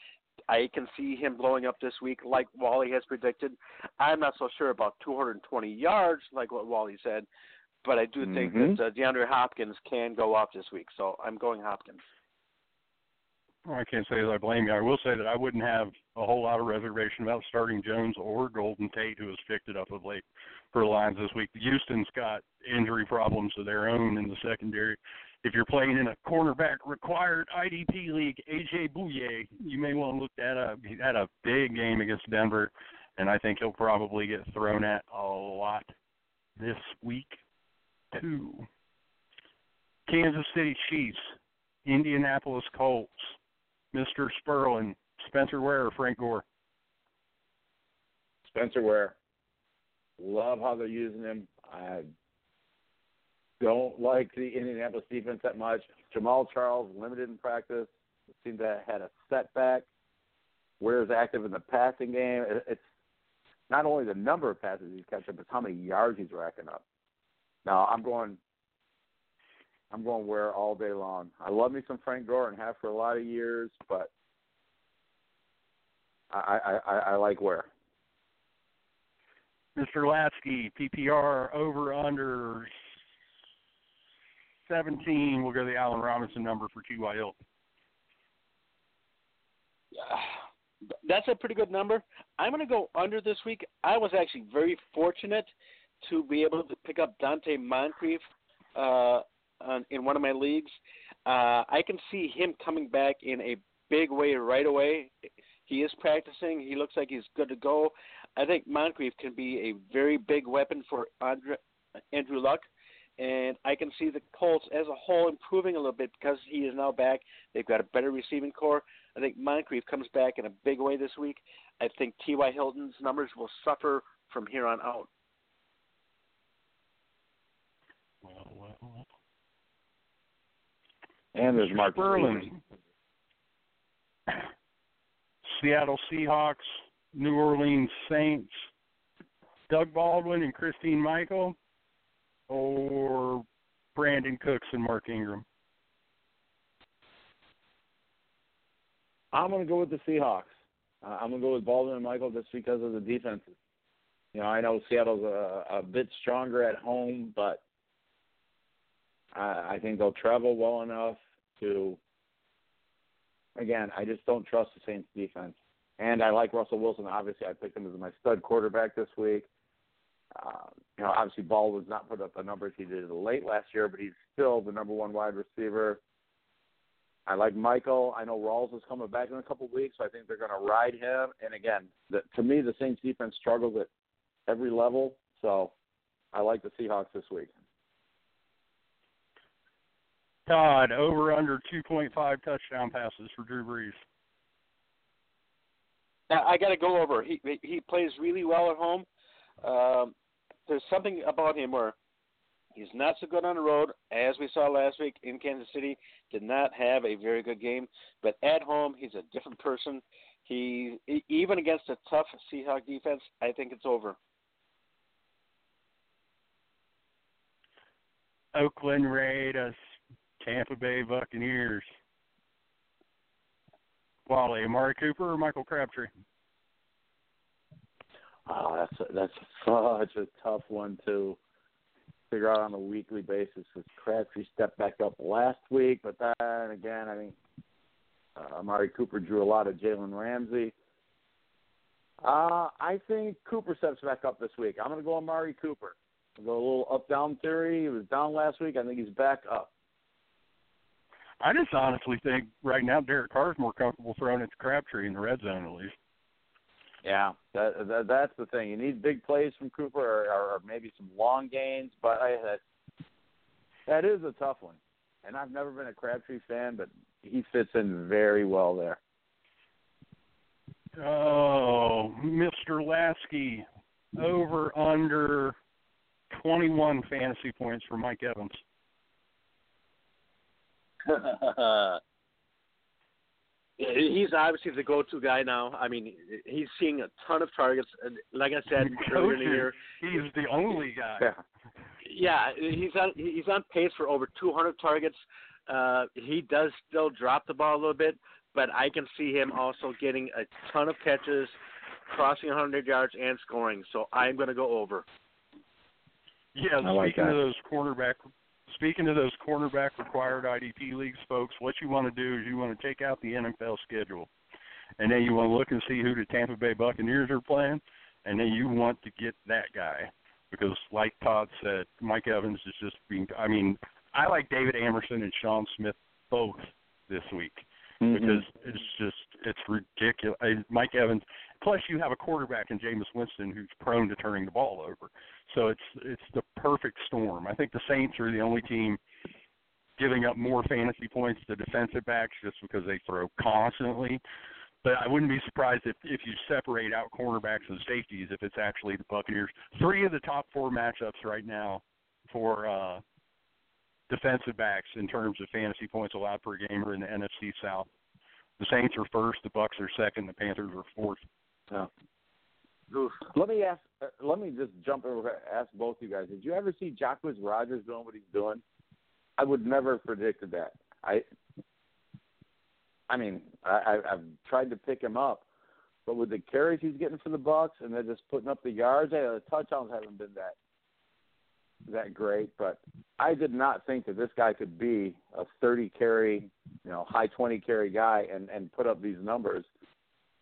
I can see him blowing up this week, like Wally has predicted. I'm not so sure about 220 yards, like what Wally said, but I do think Mhm. that uh, DeAndre Hopkins can go off this week. So I'm going Hopkins. Well, I can't say that I blame you. I will say that I wouldn't have a whole lot of reservation about starting Jones or Golden Tate, who has picked it up of late for the Lions this week. Houston's got injury problems of their own in the secondary. If you're playing in a cornerback required IDP league, AJ Bouye, you may want to look that up. He had a big game against Denver, and I think he'll probably get thrown at a lot this week too. Kansas City Chiefs, Indianapolis Colts, Mr. Spurlin, Spencer Ware, or Frank Gore. Spencer Ware. Love how they're using him. I don't like the Indianapolis defense that much. Jamaal Charles limited in practice. Seemed to have had a setback. Ware's active in the passing game. It's not only the number of passes he's catching, but how many yards he's racking up. Now I'm going. I'm going Ware all day long. I love me some Frank Gore and have for a lot of years, but I I, I, I like Ware. Mr. Latzke, PPR over under 17. We'll go the Allen Robinson number for T.Y. Hilton. That's a pretty good number. I'm going to go under this week. I was actually very fortunate to be able to pick up Donte Moncrief uh, on, in one of my leagues. Uh, I can see him coming back in a big way right away. He is practicing. He looks like he's good to go. I think Moncrief can be a very big weapon for Andre, Andrew Luck. And I can see the Colts as a whole improving a little bit because he is now back. They've got a better receiving core. I think Moncrief comes back in a big way this week. I think T.Y. Hilton's numbers will suffer from here on out. Well, well, well. And there's Mark Spurlin. Seattle Seahawks, New Orleans Saints, Doug Baldwin and Christine Michael, or Brandin Cooks and Mark Ingram. I'm going to go with the Seahawks. Uh, I'm going to go with Baldwin and Michael just because of the defenses. You know, I know Seattle's a, a bit stronger at home, but I, I think they'll travel well enough to. Again, I just don't trust the Saints defense, and I like Russell Wilson. Obviously, I picked him as my stud quarterback this week. Uh, you know, obviously Baldwin's not put up the numbers he did late last year, but he's still the number one wide receiver. I like Michael. I know Rawls is coming back in a couple of weeks, so I think they're going to ride him. And again, the, to me, the Saints defense struggles at every level, so I like the Seahawks this week. Todd, over under 2.5 touchdown passes for Drew Brees. Now I got to go over. He he plays really well at home. Um, there's something about him where he's not so good on the road, as we saw last week in Kansas City. Did not have a very good game, but at home he's a different person. He even against a tough Seahawk defense, I think it's over. Oakland Raiders, Tampa Bay Buccaneers. Wally, Amari Cooper or Michael Crabtree? Oh, that's a, that's [laughs] such a tough one to figure out on a weekly basis. Because Crabtree stepped back up last week, but then again, I think uh, Amari Cooper drew a lot of Jalen Ramsey. Uh, I think Cooper steps back up this week. I'm going to go Amari Cooper. I'll go a little up down theory. He was down last week. I think he's back up. I just honestly think right now Derek Carr is more comfortable throwing it to Crabtree in the red zone at least. Yeah, that, that that's the thing. You need big plays from Cooper, or, or maybe some long gains. But I, that that is a tough one. And I've never been a Crabtree fan, but he fits in very well there. Oh, Mr. Latzke, over under 21 fantasy points for Mike Evans. [laughs] he's obviously the go-to guy now. I mean, he's seeing a ton of targets. And like I said [laughs] earlier in the year, he's the only guy. Yeah. Yeah, he's on he's on pace for over 200 targets. Uh, he does still drop the ball a little bit, but I can see him also getting a ton of catches, crossing 100 yards, and scoring. So I'm going to go over. Yeah, I like speaking that. of those cornerback, speaking of those cornerback required IDP leagues, folks, what you want to do is you want to take out the NFL schedule, and then you want to look and see who the Tampa Bay Buccaneers are playing, and then you want to get that guy because, like Todd said, Mike Evans is just being. I mean, I like David Amerson and Sean Smith both this week Mm-hmm. because it's just it's ridiculous. I- Mike Evans. Plus, you have a quarterback in Jameis Winston who's prone to turning the ball over. So it's it's the perfect storm. I think the Saints are the only team giving up more fantasy points to defensive backs just because they throw constantly. But I wouldn't be surprised if if you separate out cornerbacks and safeties if it's actually the Buccaneers. Three of the top four matchups right now for uh defensive backs in terms of fantasy points allowed per game are in the NFC South. The Saints are first, the Bucks are second, the Panthers are fourth. Oof. Let me ask. Uh, let me just jump over. And ask both you guys. Did you ever see Jacquizz Rogers doing what he's doing? I would never have predicted that. I. I mean, I, I, I've tried to pick him up, but with the carries he's getting for the Bucks, and they're just putting up the yards. Yeah, the touchdowns haven't been that that great, but I did not think that this guy could be a 30 carry, you know, high 20 carry guy and and put up these numbers.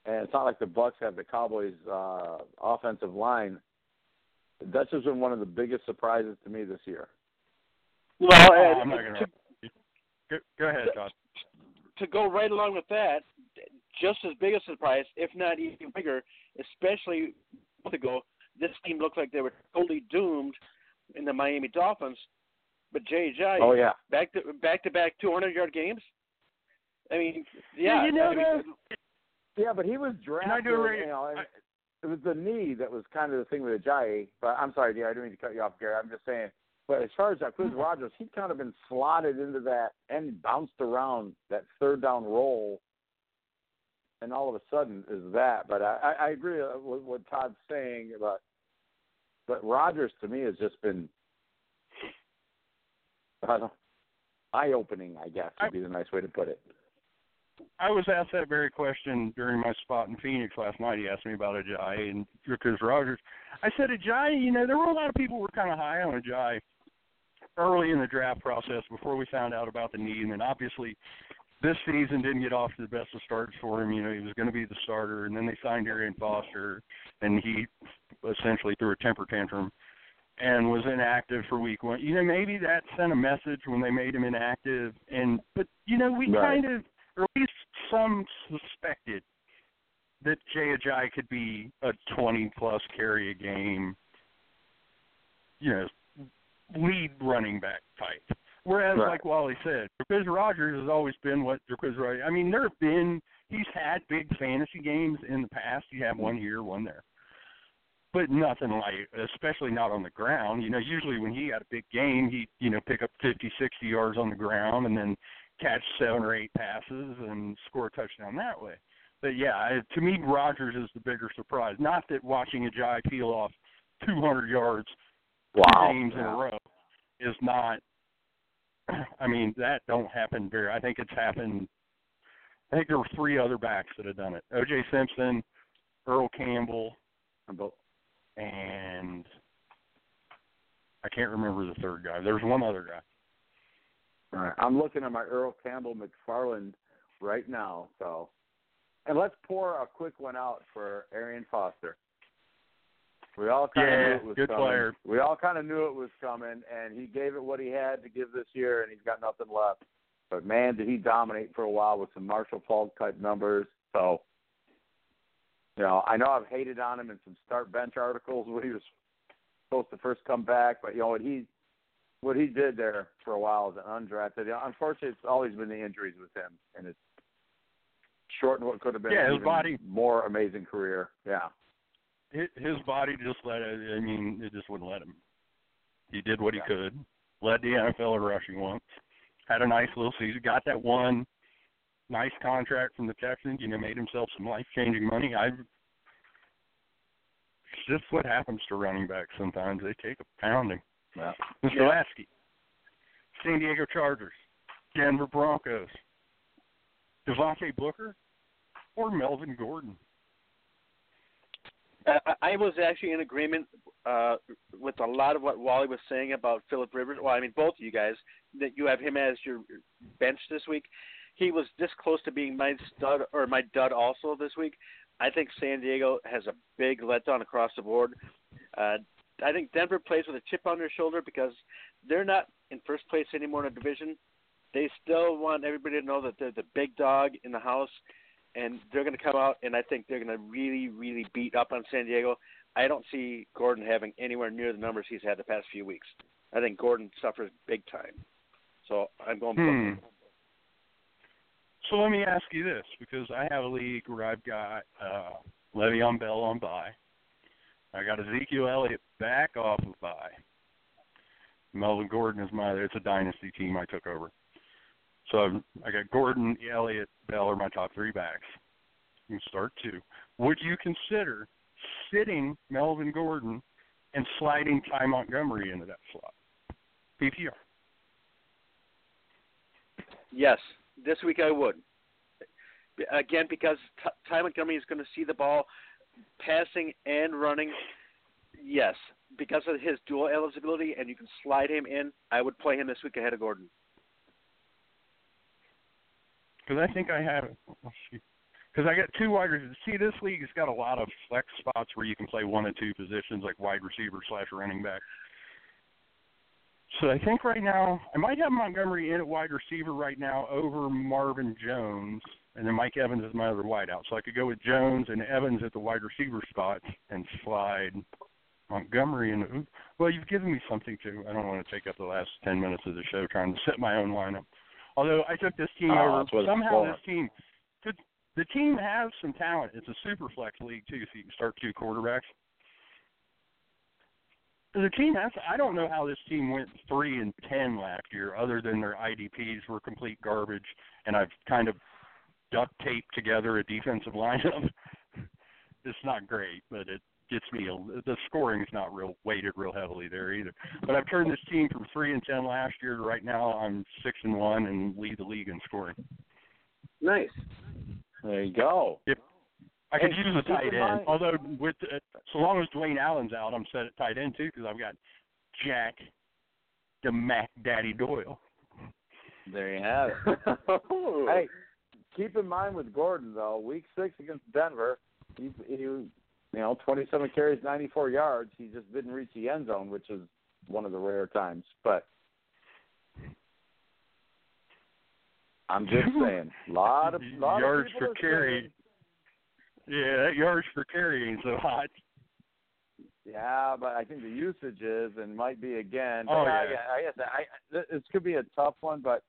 And it's not like the Bucks have the Cowboys' uh, offensive line. That's just been one of the biggest surprises to me this year. Well, Oh, I'm not gonna. to, Go, go ahead, Todd. to go right along with that, just as big a surprise, if not even bigger, especially a month ago, this team looked like they were totally doomed in the Miami Dolphins. But Jay Ajayi, Oh yeah, back to back to back 200 yard games. I mean, yeah, you know I mean, yeah, but he was drafted. I do agree. You know, I- it was the knee that was kind of the thing with Ajayi. But I'm sorry, dear, I didn't mean to cut you off, Gary. I'm just saying. But as far as uh, that Jacquizz hmm. Rogers, he's kind of been slotted into that and bounced around that third down role, and all of a sudden is that. But I, I I agree uh, with what Todd's saying about. But Rogers to me has just been I don't, eye-opening, I guess would be the nice way to put it. I was asked that very question during my spot in Phoenix last night. He asked me about Ajayi and because Rogers. I said Ajayi. You know, there were a lot of people who were kind of high on Ajayi early in the draft process before we found out about the knee, and then obviously this season didn't get off to the best of starts for him. You know, he was going to be the starter, and then they signed Arian Foster, and he essentially threw a temper tantrum and was inactive for week one. You know, maybe that sent a message when they made him inactive, and but you know, we Right. kind of, or at least some suspected that Jay Ajayi could be a 20 plus carry a game, you know, lead running back type. Whereas, Right. like Wally said, Quizz Rogers has always been what Quizz Rogers. I mean, there have been he's had big fantasy games in the past. You have one here, one there, but nothing like, especially not on the ground. You know, usually when he had a big game, he you know pick up 50, 60 yards on the ground and then catch seven or eight passes and score a touchdown that way. But yeah, to me, Rogers is the bigger surprise. Not that watching Ajayi peel off 200 yards two Wow. games in a row is not [clears throat] I mean, that don't happen very. I think it's happened. I think there were three other backs that had done it: O.J. Simpson, Earl Campbell, and I can't remember the third guy. There's one other guy. All right. I'm looking at my Earl Campbell McFarlane right now. So, and let's pour a quick one out for Arian Foster. We all kind Yeah, of knew it was good coming. player. We all kind of knew it was coming, and he gave it what he had to give this year, and he's got nothing left. But man, did he dominate for a while with some Marshall Faulk type numbers. So, you know, I know I've hated on him in some start bench articles when he was supposed to first come back, but you know what he what he did there for a while as an undrafted. Unfortunately, it's always been the injuries with him, and it's shortened what could have been Yeah, his body- more amazing career. Yeah. His, body just let it. I mean, it just wouldn't let him. He did what he Yeah. could. Led the NFL in rushing once. Had a nice little season. Got that one nice contract from the Texans. You know, made himself some life changing money. I. It's just what happens to running backs sometimes. They take a pounding. Yeah. Mr. Yeah. Latzke, San Diego Chargers, Denver Broncos, Devontae Booker, or Melvin Gordon. I, I was actually in agreement uh, with a lot of what Wally was saying about Philip Rivers. Well, I mean, both of you guys, that you have him as your bench this week. He was this close to being my stud or my dud also this week. I think San Diego has a big letdown across the board. Uh, I think Denver plays with a chip on their shoulder because they're not in first place anymore in the division. They still want everybody to know that they're the big dog in the house, and they're going to come out and I think they're going to really, really beat up on San Diego. I don't see Gordon having anywhere near the numbers he's had the past few weeks. I think Gordon suffers big time. So I'm going. Hmm. So let me ask you this, because I have a league where I've got uh, Le'Veon Bell on bye. I got Ezekiel Elliott back off of bye. Melvin Gordon is my. It's a dynasty team I took over. So I got Gordon, Elliott, Bell are my top three backs. You start two. Would you consider sitting Melvin Gordon and sliding Ty Montgomery into that slot? PPR. Yes, this week I would. Again, because Ty Montgomery is going to see the ball passing and running. Yes, because of his dual eligibility, and you can slide him in. I would play him this week ahead of Gordon. Because I think I have. Oh, because I got two wide receivers. See, this league has got a lot of flex spots where you can play one and two positions, like wide receiver slash running back. So I think right now I might have Montgomery in at wide receiver right now over Marvin Jones, and then Mike Evans is my other wideout. So I could go with Jones and Evans at the wide receiver spot and slide Montgomery in. Well, you've given me something to. I don't want to take up the last ten minutes of the show trying to set my own lineup. Although I took this team Oh, over that's what it's somehow this team the, the team has some talent. It's a super flex league too, so you can start two quarterbacks. The team has I don't know how this team went three and ten last year, other than their IDPs were complete garbage and I've kind of duct taped together a defensive lineup. [laughs] it's not great, but it gets me a, the scoring is not real weighted real heavily there either. But I've turned this team from three and ten last year to right now I'm six and one and lead the league in scoring. Nice. There you go. I could Hey, use a keep tight in end. mind- Although with uh, so long as Dwayne Allen's out, I'm set at tight end too because I've got Jack, the Mac Daddy Doyle. There you have it. [laughs] hey, keep in mind with Gordon though, week six against Denver, he, he you know, 27 carries, 94 yards. He just didn't reach the end zone, which is one of the rare times. But I'm just [laughs] saying, a lot of lot yards of are carry. saying- Yeah, that yards per carry ain't so hot. Yeah, but I think the usage is and might be again. Oh, But I, yeah. I guess I, I, this could be a tough one, but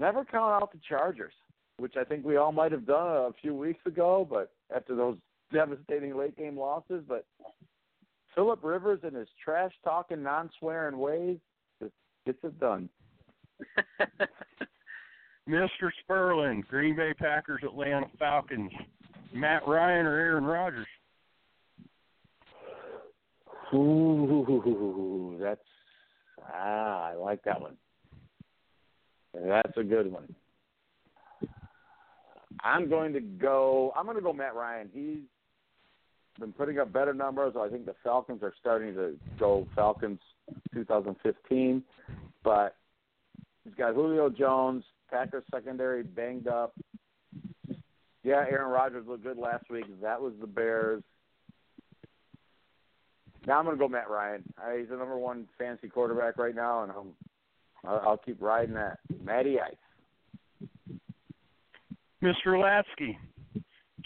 never count out the Chargers, which I think we all might have done a few weeks ago. But after those devastating late game losses, but Philip Rivers and his trash talking, non swearing ways just gets it done. [laughs] Mr. Spurlin, Green Bay Packers, Atlanta Falcons, Matt Ryan or Aaron Rodgers. Ooh, that's Ah, I like that one. That's a good one. I'm going to go. I'm going to go Matt Ryan. He's been putting up better numbers. I think the Falcons are starting to go Falcons 2015, but he's got Julio Jones, Packers secondary banged up. Yeah, Aaron Rodgers looked good last week. That was the Bears. Now I'm going to go Matt Ryan. He's the number one fancy quarterback right now, and I'm, I'll, I'll keep riding that. Matty Ice. Mr. Latzke,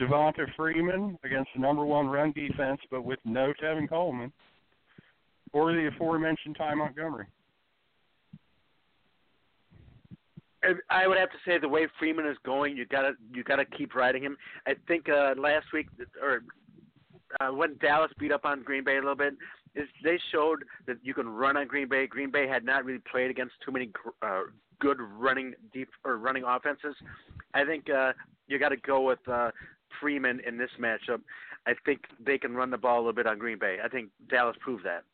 Devonta Freeman against the number one run defense, but with no Tevin Coleman, or the aforementioned Ty Montgomery. I would have to say the way Freeman is going, you gotta you gotta keep riding him. I think uh, last week or uh, when Dallas beat up on Green Bay a little bit, is they showed that you can run on Green Bay. Green Bay had not really played against too many uh, good running deep or running offenses. I think uh, you got to go with uh, Freeman in this matchup. I think they can run the ball a little bit on Green Bay. I think Dallas proved that.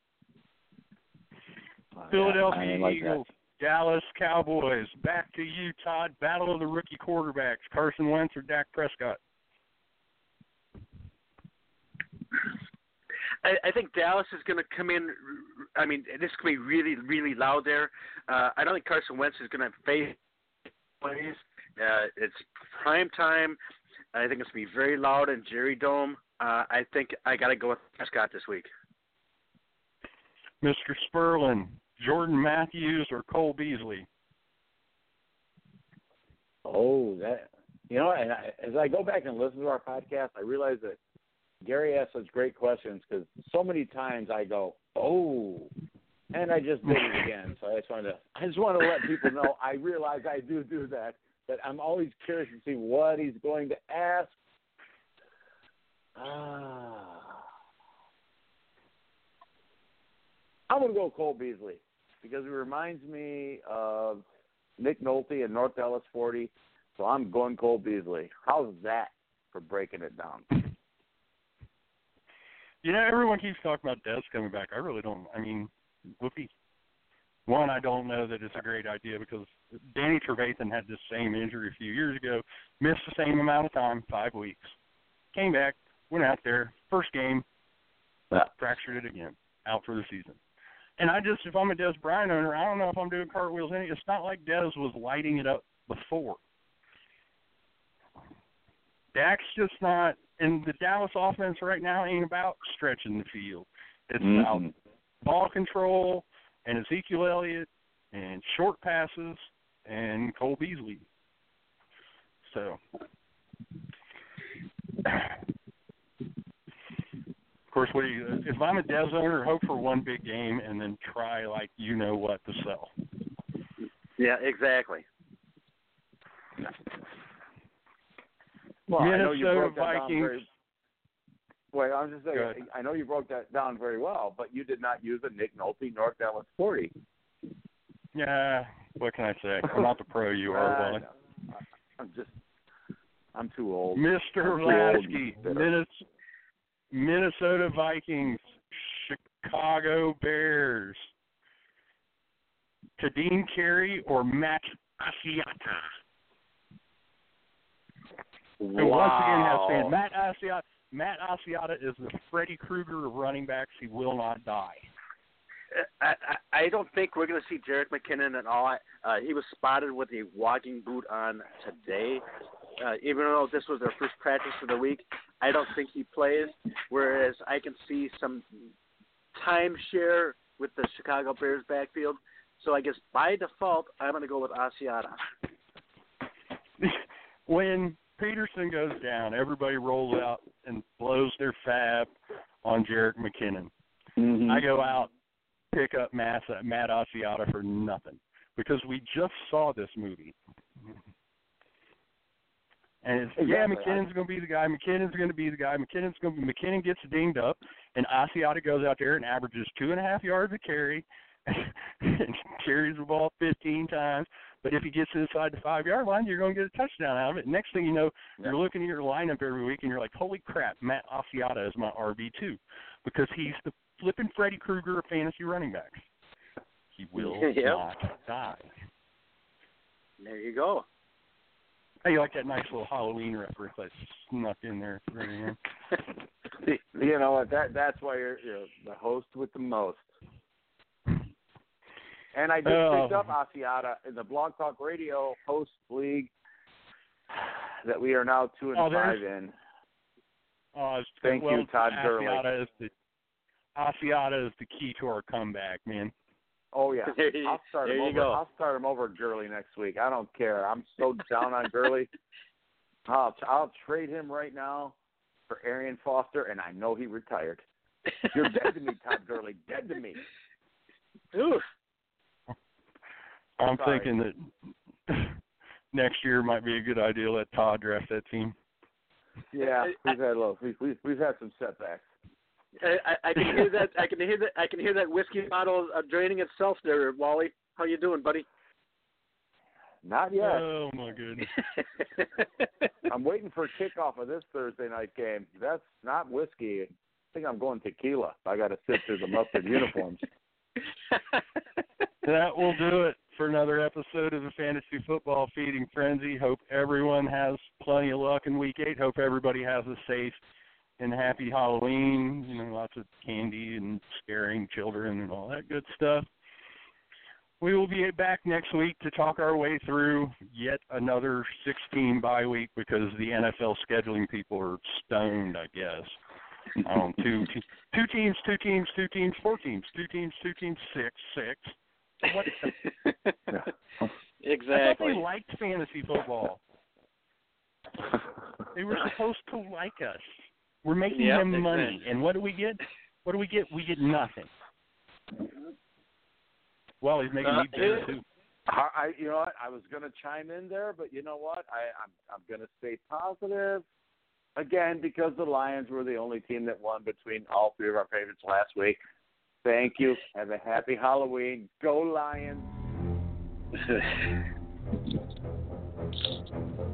Philadelphia like Eagles, Dallas Cowboys. Back to you, Todd. Battle of the rookie quarterbacks: Carson Wentz or Dak Prescott. I, I think Dallas is going to come in. I mean, this could be really, really loud there. Uh, I don't think Carson Wentz is going to face plays. Uh, it's prime time. I think it's going to be very loud in Jerry Dome. Uh, I think I got to go with Prescott this week. Mr. Spurlin, Jordan Matthews or Cole Beasley. Oh, that you know, and I, as I go back and listen to our podcast, I realize that Gary asks such great questions because so many times I go, oh, and I just did it again. So I just wanted to, I just want to let people know I realize I do do that. But I'm always curious to see what he's going to ask. Ah. I'm going to go Cole Beasley because he reminds me of Nick Nolte and North Dallas 40. So I'm going Cole Beasley. How's that for breaking it down? You know, everyone keeps talking about Dez coming back. I really don't. I mean, whoopee. One, I don't know that it's a great idea because Danny Trevathan had this same injury a few years ago, missed the same amount of time, five weeks, came back, went out there, first game, Yeah. fractured it again, out for the season. And I just, if I'm a Dez Bryant owner, I don't know if I'm doing cartwheels any. It's not like Dez was lighting it up before. Dak's just not, and the Dallas offense right now ain't about stretching the field. It's about Mhm. ball control and Ezekiel Elliott and short passes and Cole Beasley. So, of course, what do you? If I'm a Dez owner, hope for one big game and then try like you know what to sell. Yeah, exactly. Well, I know you Minnesota broke that down Vikings. very. Wait, I'm just saying. I know you broke that down very well, but you did not use a Nick Nolte North Dallas 40. Yeah, what can I say? [laughs] I'm not the pro you are, Wally. I'm just. I'm too old. Mr. I'm too old Latzke, Minnesota Vikings, Chicago Bears. Ka'Deem Carey or Matt Asiata? Who once again has fans. Matt Asiata. Matt Asiata is the Freddy Krueger of running backs. He will not die. I, I I don't think we're going to see Jerick McKinnon at all. Uh, he was spotted with a walking boot on today. Uh, even though this was their first practice of the week, I don't think he plays. Whereas I can see some timeshare with the Chicago Bears backfield. So I guess by default, I'm going to go with Asiata. [laughs] when Peterson goes down, everybody rolls out and blows their fab on Jerick McKinnon. Mhm. I go out, pick up Matt, Matt Asiata for nothing because we just saw this movie. And it's, yeah, McKinnon's going to be the guy. McKinnon's going to be the guy. McKinnon's going to be. McKinnon gets dinged up, and Asiata goes out there and averages two and a half yards a carry, [laughs] and carries the ball 15 times. But if he gets inside the five yard line, you're going to get a touchdown out of it. Next thing you know, you're looking at your lineup every week, and you're like, holy crap, Matt Asiata is my RB two, because he's the flipping Freddy Krueger of fantasy running backs. He will [laughs] Yep. not die. There you go. Hey, you like that nice little Halloween reference I snuck in there at the very end? See, [laughs] you know what? That that's why you're, you're the host with the most. And I just Oh. picked up Asiata in the Blog Talk Radio host league that we are now two and Oh, five in. Oh, Thank well, you, Todd Gurley. Asiata is the Asiata is the key to our comeback, man. Oh yeah, [laughs] There you- I'll start there him you over. go. I'll start him over Gurley next week. I don't care. I'm so down on Gurley. [laughs] I'll I'll trade him right now for Arian Foster, and I know he retired. You're dead to me, Todd Gurley. Dead to me. Oof. I'm Sorry. thinking that [laughs] next year might be a good idea to let Todd draft that team. Yeah, we've had a little, we've, we've we've had some setbacks. I, I, I can hear that. I can hear that. I can hear that whiskey bottle uh, draining itself there, Wally. How you doing, buddy? Not yet. Oh my goodness. [laughs] I'm waiting for kickoff of this Thursday night game. That's not whiskey. I think I'm going tequila. I got to sit through the mustard uniforms. that will do it for another episode of the Fantasy Football Feeding Frenzy. Hope everyone has plenty of luck in week eight. Hope everybody has a safe and happy Halloween. You know, lots of candy and scaring children and all that good stuff. We will be back next week to talk our way through yet another 16 bye week because the NFL scheduling people are stoned, I guess. Um, two, te- two teams, two teams, two teams, four teams, two teams, two teams, six, six. What the [laughs] I thought exactly. they liked fantasy football. They were supposed to like us. We're making Yep, them money, exactly. and what do we get? What do we get? We get nothing. Well, he's making Uh, me bitter yeah. too. I, I, you know what? I was going to chime in there, but you know what? I, I'm I'm going to stay positive again because the Lions were the only team that won between all three of our favorites last week. Thank you. Have a happy Halloween. Go Lions. [laughs]